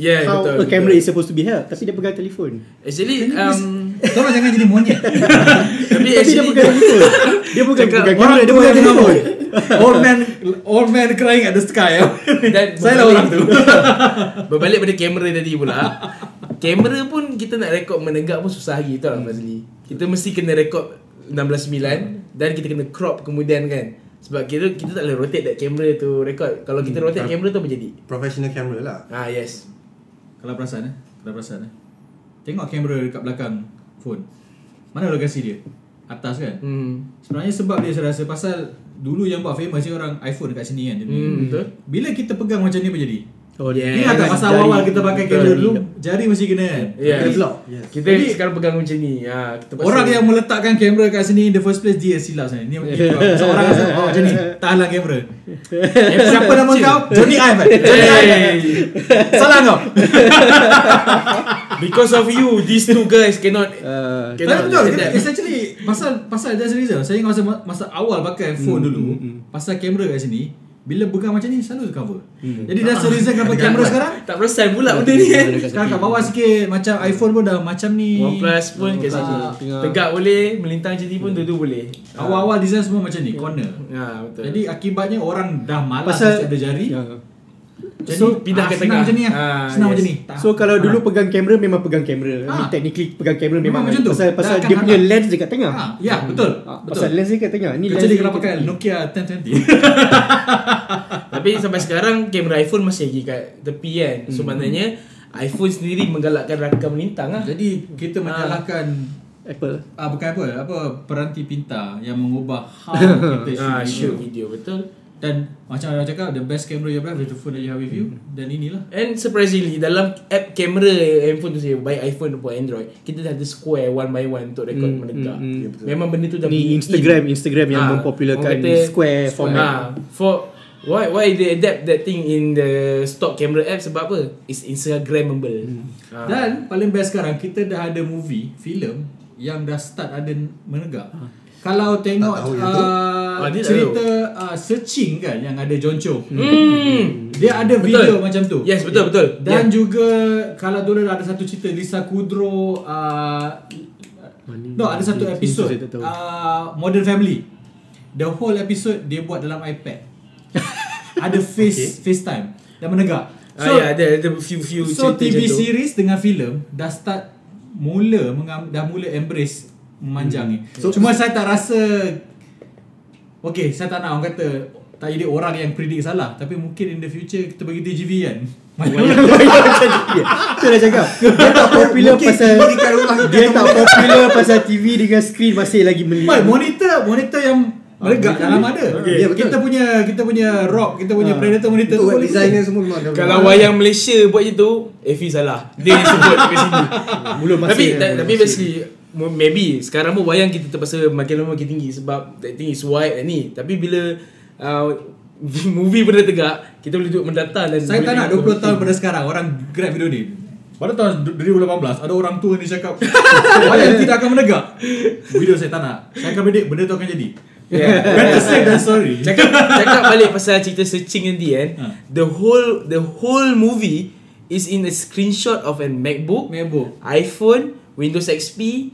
Yeah, how betul, a camera betul. is supposed to be held. Tapi dia pegang telefon. Actually, um, Tolong jangan jadi monyet tapi Tapi dia pegang telefon. Dia bukan Cakap pegang kamera, dia pegang telefon. Old man Old man crying at the sky Dan Saya lah orang tu Berbalik pada kamera tadi pula Kamera pun kita nak rekod menegak pun susah lagi Tahu tak Fazli Kita mesti kena rekod 16.9 Dan kita kena crop kemudian kan Sebab kita kita tak boleh rotate that camera tu rekod Kalau kita rotate tak. kamera tu apa jadi? Professional camera lah. Ah yes Kalau perasan eh Kalau perasan eh Tengok kamera dekat belakang Phone Mana lokasi dia Atas kan hmm. Sebenarnya sebab dia saya rasa Pasal Dulu yang buat famous ni orang iPhone dekat sini kan dia punya. Hmm, betul. Bila kita pegang macam ni apa jadi? Oh, Yeah. Tak pasal Jari- awal-awal kita pakai kamera dulu Jari mesti kena kan Yeah. Ada block. Yes. Kita Jadi- sekarang pegang macam ni ha, kita Orang yang meletakkan kamera kat sini in the first place dia silap sebenarnya. Ni ni seorang rasa oh macam ni tahanlah kamera. Eh, siapa nama kau? Johnny Ive. kan? Johnny Ive. Hey. Salah kau. Because of you These two guys cannot Uh, Tapi Cannot betul, it's actually pasal pasal there's a reason. Saya ingat masa masa awal pakai phone dulu, pasal kamera kat sini, bila pegang macam ni selalu cover. Jadi that's the reason kenapa kamera sekarang? Tak perasan pula benda ni. kan sekarang kat bawah sikit macam iPhone pun dah macam ni. OnePlus pun kat sini. Tegak boleh Melintang macam ni pun dua-dua boleh. Awal-awal design semua macam ni, corner. Ha, betul. Jadi akibatnya orang dah malas Pasal- ada jari. Jadi So, pindah ke senang tengah. macam ni lah. Ah, senang yes. macam ni. Tak- So kalau Ah. dulu pegang kamera memang pegang kamera. Ah. Ni technically pegang kamera memang, Memang macam tu. Pasal Dah pasal dia punya lens dekat tengah. Ah, ya, betul. Ah, betul. Pasal lens dia kat tengah. Ni Kecuali lens kalau dia pakai Nokia 1020. Tapi sampai sekarang Kamera iPhone masih lagi kat tepi kan Hmm. So maknanya iPhone sendiri menggalakkan rakam melintang lah Jadi kita menyalahkan Apple. ah bukan apa apa peranti pintar yang mengubah how kita shoot Ah, video. shoot video betul Dan macam orang cakap The best camera you have is the phone that you have with you Dan inilah And surprisingly dalam app kamera handphone tu saya baik iPhone ataupun Android kita dah ada square one by one untuk rekod Hmm, menegak. hmm, hmm. Ya, betul. Memang benda tu dah Ni built in. Instagram Instagram yang Ah, mempopularkan kata- square format. Ah, for why why they adapt that thing in the stock camera app sebab apa? It's Instagrammable. Hmm. Ah. Dan paling best sekarang Kita dah ada movie Filem Yang dah start ada menegak Kalau tengok uh, Ah, Cerita uh, Searching kan Yang ada John Cho. Hmm. Dia ada Betul. video macam tu. Yes, betul betul. Dan Yeah. juga Kalau dulu ada satu cerita Lisa Kudrow uh, No ada satu episod uh, Modern Family. The whole episode Dia buat dalam iPad. Ada face FaceTime. Dan menegak. So, ah, ya, ada ada few few So cerita TV macam tu. series dengan filem dah start mula mengam, dah mula embrace memanjang ni. Hmm. So, Cuma saya tak rasa Okay, saya tak nak orang kata tak jadi orang yang predict salah tapi mungkin in the future kita bagi TGV kan. Itu dah cakap Dia tak popular Mungkin pasal Dia tak popular pasal TV dengan screen Masih lagi Mai, melihat monitor monitor yang melegak dalam ada. Okay. Ya, betul. Kita punya kita punya rock, kita punya predator monitor Itu web boleh designer semua memang Kalau wayang Malaysia buat macam tu, Effie salah. Dia yang sebut kat sini. Belum masih tapi tapi masih. basically maybe sekarang pun wayang kita terpaksa makin lama makin tinggi sebab that thing is wide ni. Tapi bila uh, movie benda tegak, kita boleh duduk mendata dan Saya tak nak tengok 20 tahun pada sekarang orang grab video ni. Pada tahun 2018 ada orang tua ni cakap wayang tidak akan menegak. Video saya tak nak. Saya akan predict benda tu akan jadi. Yeah. Better safe than sorry. Cakap cakap balik pasal cerita searching nanti kan. Ha. The whole the whole movie is in a screenshot of a MacBook, Mabuk. iPhone, Windows XP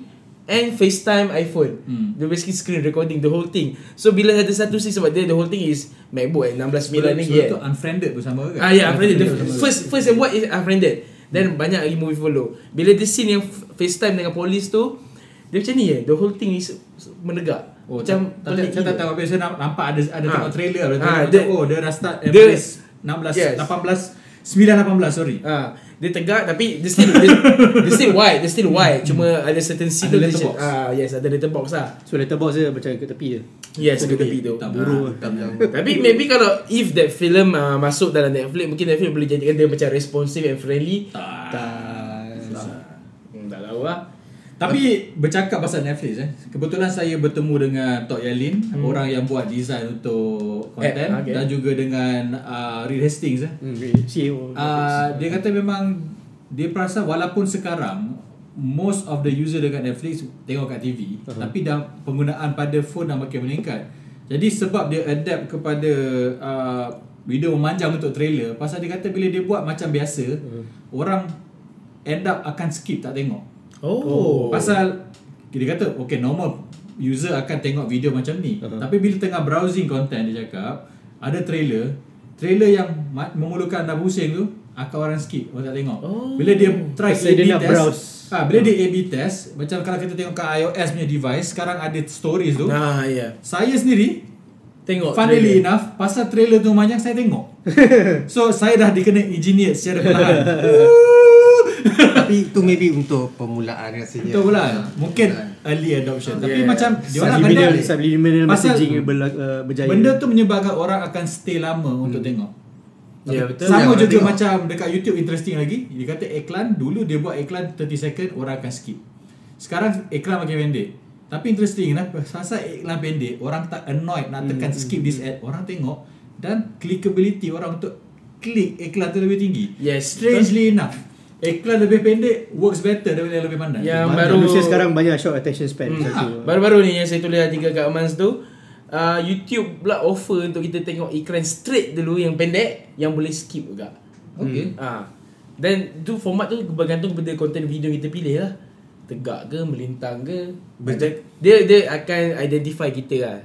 and FaceTime iPhone. Hmm. Dia basically screen recording the whole thing. So bila ada satu scene sebab dia the whole thing is MacBook eh 16 9 lagi Sebab eh. tu unfriended tu sama ke? Ah ya, yeah, unfriended. The first first yang buat is unfriended. Then banyak lagi movie follow. Bila the scene yang FaceTime dengan polis tu, dia macam ni eh. The whole thing is menegak. Oh, macam tak, tak tahu habis saya nampak ada ada Ah. tengok trailer ada tengok dia- macam, oh dia dah start dia- embrace 16 Yes. 18 9 18 sorry. Ah, dia tegak tapi dia still dia, dia still wide, dia still wide. Cuma ada certain scene Ada tu dia- letterbox. Ah, yes, ada letterbox lah. So letterbox dia macam ke tepi je Yes, ke tepi tu. Tak Buruh tak Tapi maybe kalau if that film uh, masuk dalam Netflix, mungkin Netflix boleh jadikan dia macam responsive and friendly. tak. Hmm, tak tahu lah. Tapi bercakap pasal Netflix eh. Kebetulan saya bertemu dengan Tok Yalin, hmm. orang yang buat design untuk konten Eh, okay. dan juga dengan uh, Reed Hastings eh. hmm, CEO Uh, dia kata memang dia perasan walaupun sekarang most of the user dekat Netflix tengok kat TV uh-huh. tapi dah penggunaan pada phone dah makin meningkat. Jadi sebab dia adapt kepada uh, video memanjang untuk trailer pasal dia kata bila dia buat macam biasa uh-huh. orang end up akan skip tak tengok. Oh. Pasal dia kata okay normal user akan tengok video macam ni. Uh-huh. Tapi bila tengah browsing content dia cakap ada trailer, trailer yang memerlukan anda pusing tu akan orang skip orang tak tengok. Oh. Bila dia try Pasal A/B dia nak test. browse. Ah, bila dia A/B test, macam kalau kita tengok kat iOS punya device, sekarang ada stories tu. Nah, ya. Yeah. Saya sendiri Tengok. Funnily trailer. enough Pasal trailer tu banyak Saya tengok So saya dah dikena engineer Secara perlahan Tapi itu maybe untuk permulaan rasanya. Betul pula Mungkin early adoption. Tapi Yeah. macam Dia orang subliminal Pasal messaging uh, berjaya. Benda tu menyebabkan orang akan stay lama untuk tengok. Ya, betul. Sama juga tengok. macam dekat YouTube interesting lagi. Dia kata iklan Dulu dia buat iklan 30 second Orang akan skip. Sekarang iklan makin pendek. Tapi interesting lah Pasal iklan pendek Orang tak annoyed Nak tekan skip this ad. Orang tengok Dan clickability orang untuk Klik iklan tu lebih tinggi. Yes, Strangely enough Iklan lebih pendek Works better daripada yang lebih pandai Yang Mana baru Manusia sekarang banyak short attention span Hmm. satu. Baru-baru ni yang saya tulis artikel kat Amans tu uh, YouTube pula offer untuk kita tengok iklan straight dulu yang pendek yang boleh skip juga. Okay Ah. Dan tu format tu bergantung pada konten video kita pilih lah. Tegak ke, melintang ke. Betul. Dia dia akan identify kita lah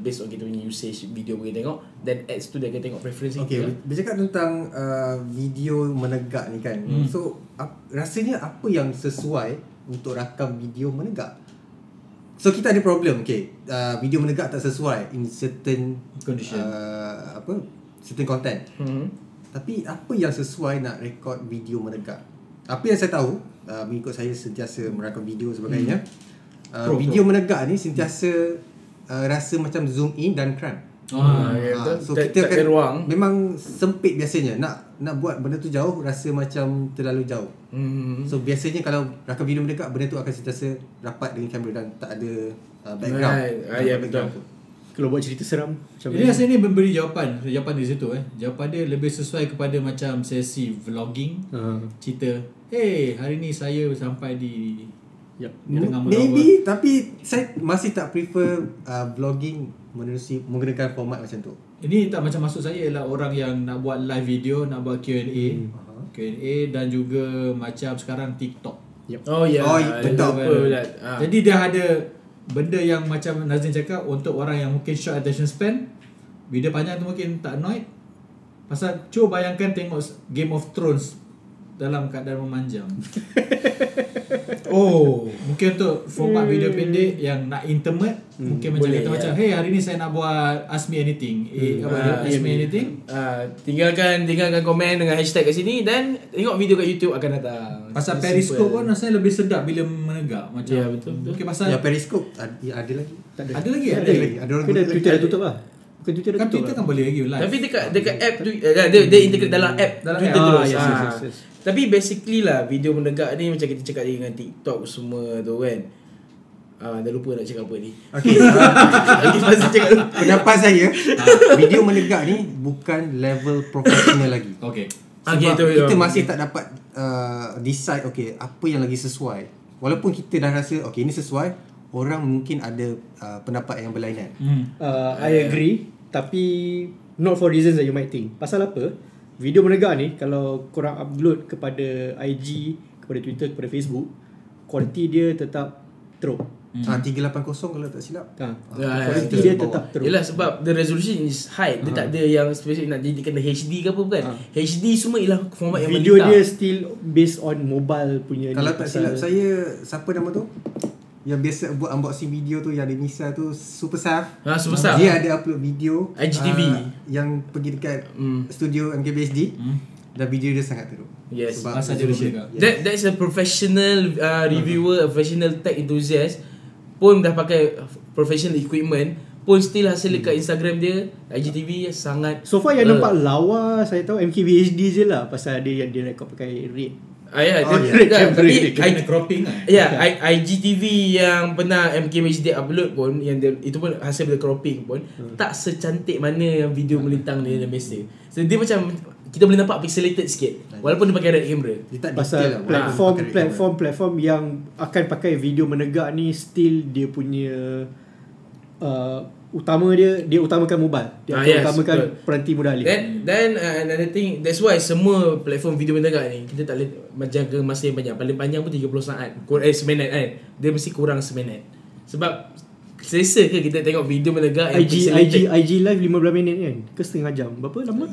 based on kita punya usage video boleh tengok dan ads tu dia akan tengok preference Okay, kita. bercakap tentang uh, video menegak ni kan. Hmm. So, ap, rasanya apa yang sesuai untuk rakam video menegak? So, kita ada problem, okay. Uh, video menegak tak sesuai in certain Condition. Uh, apa? Certain content. Hmm. Tapi apa yang sesuai nak rekod video menegak? Apa yang saya tahu, uh, mengikut saya sentiasa merakam video sebagainya. Uh, Pro, video menegak ni sentiasa uh, rasa macam zoom in dan cram. Ah, ya, Ah, betul. so Tak- kita akan ruang. memang sempit biasanya nak nak buat benda tu jauh rasa macam terlalu jauh. Hmm. So biasanya kalau rakam video mendekat benda tu akan sentiasa rapat dengan kamera dan tak ada uh, background. Right. Ah, ya, background betul. pun. Kalau buat cerita seram macam Jadi rasa ni memberi jawapan Jawapan di situ eh Jawapan dia lebih sesuai kepada macam sesi vlogging Ha. Cerita Hey hari ni saya sampai di Yep. Maybe tapi saya masih tak prefer uh, vlogging menerusi menggunakan format macam tu. Ini tak macam maksud saya ialah orang yang nak buat live video Nak buat Q&A Hmm. Q&A dan juga macam sekarang TikTok Oh ya. Oh, ada betul. apa pula. Ah. Jadi dia ada benda yang macam Nazrin cakap untuk orang yang mungkin short attention span video panjang tu mungkin tak annoyed pasal cuba bayangkan tengok Game of Thrones dalam keadaan memanjang oh mungkin untuk format video pendek yang nak intimate mungkin macam boleh, kata ya. macam hey hari ni saya nak buat ask me anything eh, apa dia? Ah, ask me anything Ah, tinggalkan tinggalkan komen dengan hashtag kat sini dan tengok video kat YouTube akan datang. pasal Simple. Periscope pun rasanya lebih sedap bila menegak macam Ya, betul, betul. mungkin pasal Ya Periscope ada, ada lagi. Tak ada. ada lagi Ada ada lagi. Ada orang dah Twitter tutup lah. Bukan Twitter dah kan tutup Twitter lah. kan boleh lagi live Tapi dekat dekat app tu dia dia integrate dalam app Dalam Twitter app. terus. Ah, yes, Ah. yes, yes, yes. Tapi basically lah video menegak ni macam kita cakap dengan TikTok semua tu kan. Ah, dah lupa nak cakap apa ni. Okey. uh, Lagi cakap tu. pendapat saya video menegak ni bukan level profesional lagi. Okay Sebab Okay, tu, kita tu. masih tak dapat uh, decide okay apa yang lagi sesuai. Walaupun kita dah rasa okay ini sesuai, orang mungkin ada uh, pendapat yang berlainan. hmm. Uh, I agree Tapi Not for reasons that you might think Pasal apa Video menegak ni Kalau korang upload kepada IG Kepada Twitter Kepada Facebook Kualiti dia tetap Teruk Hmm. Ah 380 kalau tak silap. ha. Kualiti ya. dia Bawah. tetap teruk Yelah sebab the resolution is high. Dia tak ada yang spesifik nak jadikan dia HD ke apa bukan. HD semua ialah format yang Video melintang. dia still Based on mobile punya Kalau ni tak silap saya siapa nama tu? Yang biasa buat unboxing video tu yang ada Nisa tu Super Saf. Ha, Super Saf. Dia ada upload video IGTV. uh, yang pergi dekat Hmm. studio MKBHD Hmm. dan video dia sangat teruk. Yes. Pasal dia resolution- menegak. Yes. That that's a professional uh, reviewer, a professional tech enthusiast pun dah pakai professional equipment pun still hasil dekat Instagram dia IGTV sangat So far yang uh, nampak lawa Saya tahu MKBHD je lah Pasal dia yang dia record pakai red Ah ya, Oh, dia, yeah. dia, tapi Dia Dia kena cropping kan Ya, I- IGTV yang pernah MKBHD upload pun yang dia, itu pun hasil dari cropping pun hmm. tak secantik mana yang video melintang dia dalam biasa. So dia macam kita boleh nampak pixelated sikit walaupun dia pakai red camera. Dia tak Pasal detail lah. platform red platform platform yang akan pakai video menegak ni still dia punya uh, utama dia dia utamakan mobile. Dia Ah, yes, utamakan betul. peranti mudah alih. Then then uh, another thing that's why semua platform video menegak ni kita tak boleh jaga masa yang panjang. Paling panjang pun 30 saat. Kur eh seminit kan. Dia mesti kurang seminit. Sebab selesa ke kita tengok video menegak IG? IG IG live 15 minit kan? Ke setengah jam? Berapa lama?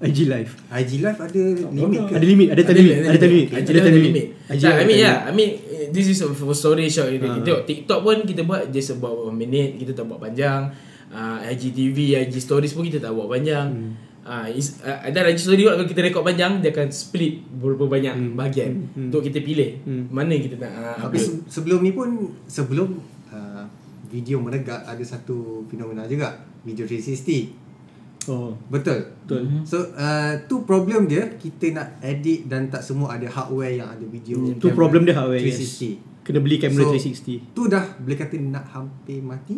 IG live. IG live ada limit ke? Ada limit, ada time limit, ada time limit. Ada time limit. IG Tak, I live mean ada yeah, I mean this is for story short. Kita Ah. tengok TikTok pun kita buat just about one minute, kita tak buat panjang. Uh, IGTV, IG stories pun kita tak buat panjang. Hmm. Ah, is, uh, dan IG story kalau kita rekod panjang dia akan split beberapa banyak Hmm. bahagian Hmm. untuk kita pilih Hmm. mana yang kita nak uh, Tapi se- sebelum ni pun sebelum uh, video menegak ada satu fenomena juga video 360. Oh, Betul. betul. So uh, tu problem dia kita nak edit dan tak semua ada hardware yang ada video. Tu camera problem dia hardware, yes. 360. Kena beli kamera So, 360. Tu dah boleh kata nak hampir mati.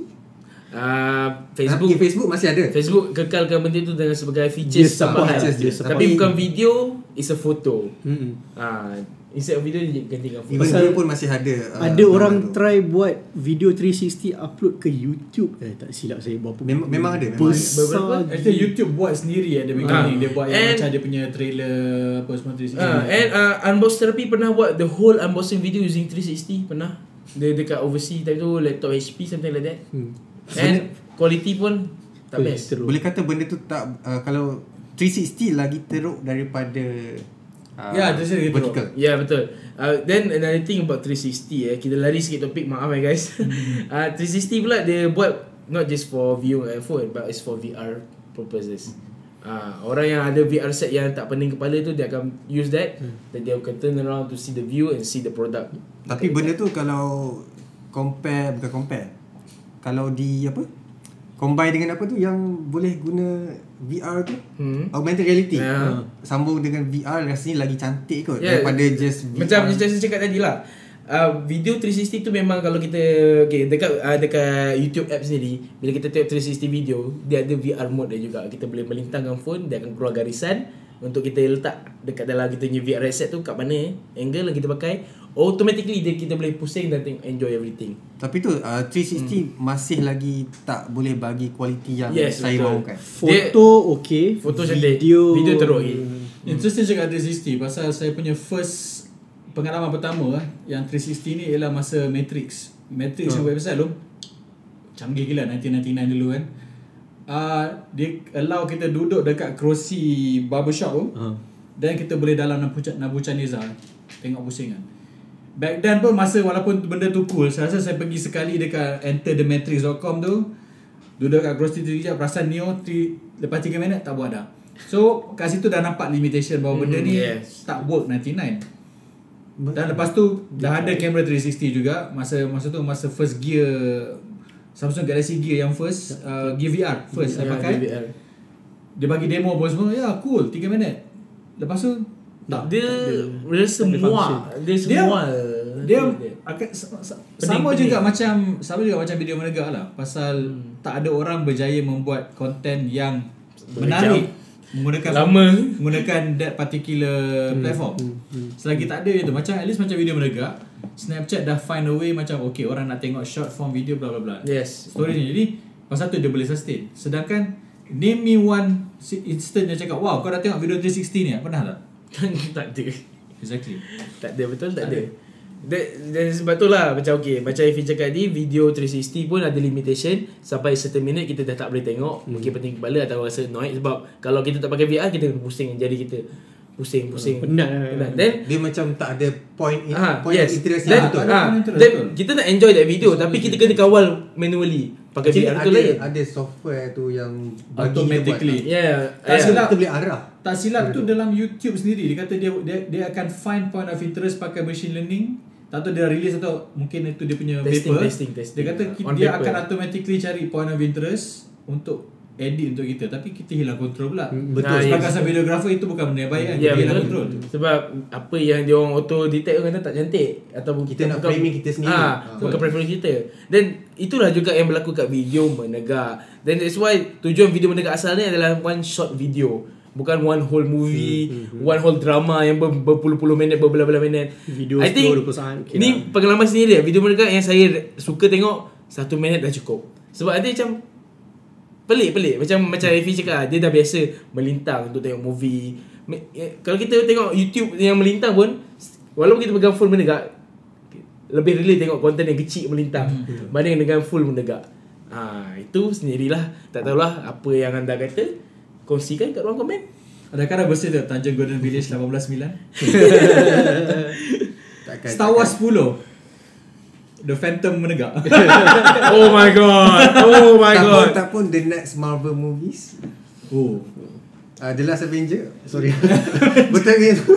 Uh, Tapi Facebook Facebook masih ada. Facebook kekalkan benda tu dengan sebagai features tambahan. features dia. Tapi Tapi- bukan video, is a photo. Hmm. Ah, instead of video dia ganti dengan Even dia pun masih ada. uh, ada orang tu. try buat video 360 upload ke YouTube. Eh tak silap saya berapa. Memang- memang ada, memang ada. Besar Beberapa? Actually YouTube buat sendiri at the beginning Ah. Dia buat yang And- macam dia punya trailer Apa semua 360 Ah, and uh, Unbox Therapy pernah buat the whole unboxing video using 360 pernah. Dia dekat overseas time tu laptop HP something like that. Hmm. And quality pun tak Boleh best. teruk. Boleh kata benda tu tak uh, kalau 360 lagi teruk daripada uh, Ya, 360 lagi teruk. vertical. Ya yeah, betul. Uh, then another thing about 360 eh kita lari sikit topik maaf eh guys. uh, 360 pula dia buat not just for viewing iPhone but it's for VR purposes. Uh, orang yang ada VR set yang tak pening kepala tu dia akan use that then dia akan turn around to see the view and see the product. Tapi benda tu kalau compare bukan compare. Kalau di apa? Combine dengan apa tu yang boleh guna VR tu Hmm. augmented reality Ya. sambung dengan VR rasanya lagi cantik kot Ya. daripada just VR Macam macam saya cakap tadi lah uh, Video 360 tu memang kalau kita okay, Dekat uh, dekat YouTube app sendiri Bila kita tengok 360 video Dia ada VR mode dia juga Kita boleh melintangkan phone Dia akan keluar garisan Untuk kita letak Dekat dalam kita punya VR headset tu Kat mana angle yang kita pakai Automatically dia, kita boleh pusing Dan tengok, enjoy everything tapi tu uh, 360 masih lagi tak boleh bagi kualiti yang Yes, saya betul. mahukan Foto okey, Foto cantik video Video teruk okay. Interesting cakap 360 pasal saya punya first pengalaman pertama eh, yang 360 ni ialah masa Matrix. Matrix yang website tu canggih gila 1999 dulu kan. Uh, dia allow kita duduk dekat kerusi barbershop tu Ha. dan kita boleh dalam Nabuchan Nabuchaneza tengok pusing kan. Back then pun masa walaupun benda tu cool, saya rasa saya pergi sekali dekat enterthematrix.com tu duduk kat kerusi tu sekejap perasan Neo tri, lepas 3 minit tak buat dah. So kat situ dah nampak limitation bahawa benda Hmm, ni yes. tak work 99. Dan lepas tu dah ada kamera 360 juga masa masa tu masa first gear Samsung Galaxy Gear yang first uh, Gear VR first saya Ya, pakai. DVR. Dia bagi demo pun semua ya cool 3 minit. Lepas tu tak Dia Dia semua Dia semua dia akan sa- sa- sama Pening, juga macam sama juga macam video menegak lah pasal Hmm. tak ada orang berjaya membuat konten yang menarik menggunakan Lama. menggunakan that particular platform. Selagi tak ada itu macam at least macam video menegak Snapchat dah find a way macam okay orang nak tengok short form video bla bla bla. Yes Story ni jadi pasal tu dia boleh sustain. Sedangkan name me one instant yang cakap wow kau dah tengok video 360 ni pernah tak? Tak ada Exactly. Tak ada betul tak, Tak ada. Dan, dan sebab tu lah macam okay macam Ifin cakap tadi video 360 pun ada limitation sampai certain minute kita dah tak boleh tengok mungkin penting kepala atau rasa annoyed sebab kalau kita tak pakai VR kita pusing jari kita pusing pusing Penat lah. penat then dia macam tak ada point in, Ah, point yes. interest Then, betul interest, then betul. kita nak enjoy that video tapi kita kena kawal manually pakai Actually, VR tu lain. ada software tu yang bagi Automatically. kita buat. Ya, Tak yeah. silap. kita boleh arah Tak silap tu dalam YouTube sendiri dia kata dia dia, dia akan find point of interest pakai machine learning. Tak tahu dia release atau mungkin itu dia punya Testing, paper. testing, testing. Dia kata On dia paper. akan automatically cari point of interest untuk edit untuk kita tapi kita hilang kontrol pula. Betul. Ah, Sebagai yes. seorang videographer itu bukan benda yang baik kan. Ya kita hilang kontrol. Sebab apa yang dia orang auto detect orang kata tak cantik ataupun Kita nak framing kita sendiri. Ah, Ah. bukan preference kita. Dan itulah juga yang berlaku kat video menegak. Then that's why tujuan video menegak asal ni adalah one shot video. Bukan one whole movie, Hmm, one whole drama yang ber, berpuluh-puluh minit, berbelah-belah minit. Video I think 10-20 saat, okay Ni lah. pengalaman sendiri dia. Video menegak yang saya suka tengok satu minit dah cukup. Sebab ada macam pelik-pelik. Macam macam Efi cakap, dia dah biasa melintang untuk tengok movie. Eh, Kalau kita tengok YouTube yang melintang pun, walaupun kita pegang full menegak, lebih really tengok konten yang kecil melintang hmm, banding dengan full menegak. Ha, itu sendirilah. Tak tahulah apa yang anda kata. Kongsikan kat ruang komen. Adakah dah bersih tak Tanjung Golden Village 189? Takkan, Star Wars 10. The Phantom menegak. oh my god. Oh my tak god. pun, tak pun the next Marvel movies oh. uh, The Last Avenger Sorry Betul ke itu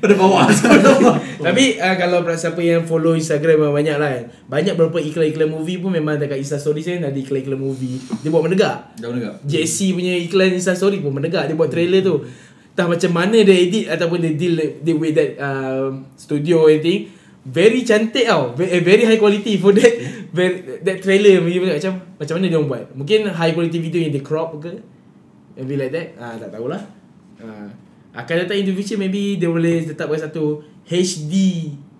Pada bawah. Tapi uh, kalau siapa yang follow Instagram memang banyak lah kan. Banyak beberapa iklan-iklan movie pun memang dekat Insta story saya ada iklan-iklan movie. Dia buat menegak. Dah menegak. JC punya iklan Insta story pun menegak. Dia buat trailer tu. Entah macam mana dia edit ataupun dia deal, deal with that um, studio or anything. Very cantik tau. Very, very high quality for that very, that trailer. Macam macam mana dia orang buat. Mungkin high quality video yang dia crop ke. Maybe like that. Ah tak tahulah. Ah akan datang in the future maybe dia boleh tetapkan satu HD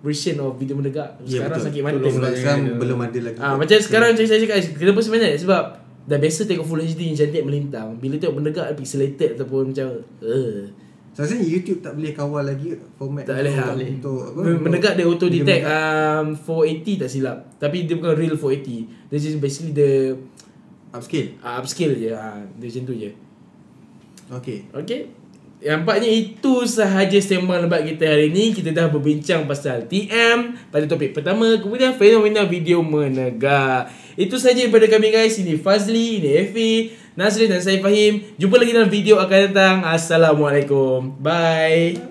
version of video menegak. Ya, Sekarang betul. sakit mata. Sebab sekarang belum ada lagi Ah macam sekarang macam saya cakap kenapa sebenarnya sebab dah biasa tengok full HD yang cantik melintang. Bila tengok menegak pixelated ataupun macam uh, So rasanya YouTube tak boleh kawal lagi format tak boleh untuk, untuk apa? Menegak dia auto detect um, 480 tak silap. Tapi dia bukan real 480. Dia just basically the upscale. uh, upscale je. Ah dia macam tu je. Okay. Okay Nampaknya itu sahaja sembang lebat kita hari ini Kita dah berbincang pasal TM Pada topik pertama Kemudian fenomena video menegak. Itu sahaja daripada kami guys. Ini Fazli, ini Efi, Nazrin dan saya Fahim Jumpa lagi dalam video akan datang. Assalamualaikum. Bye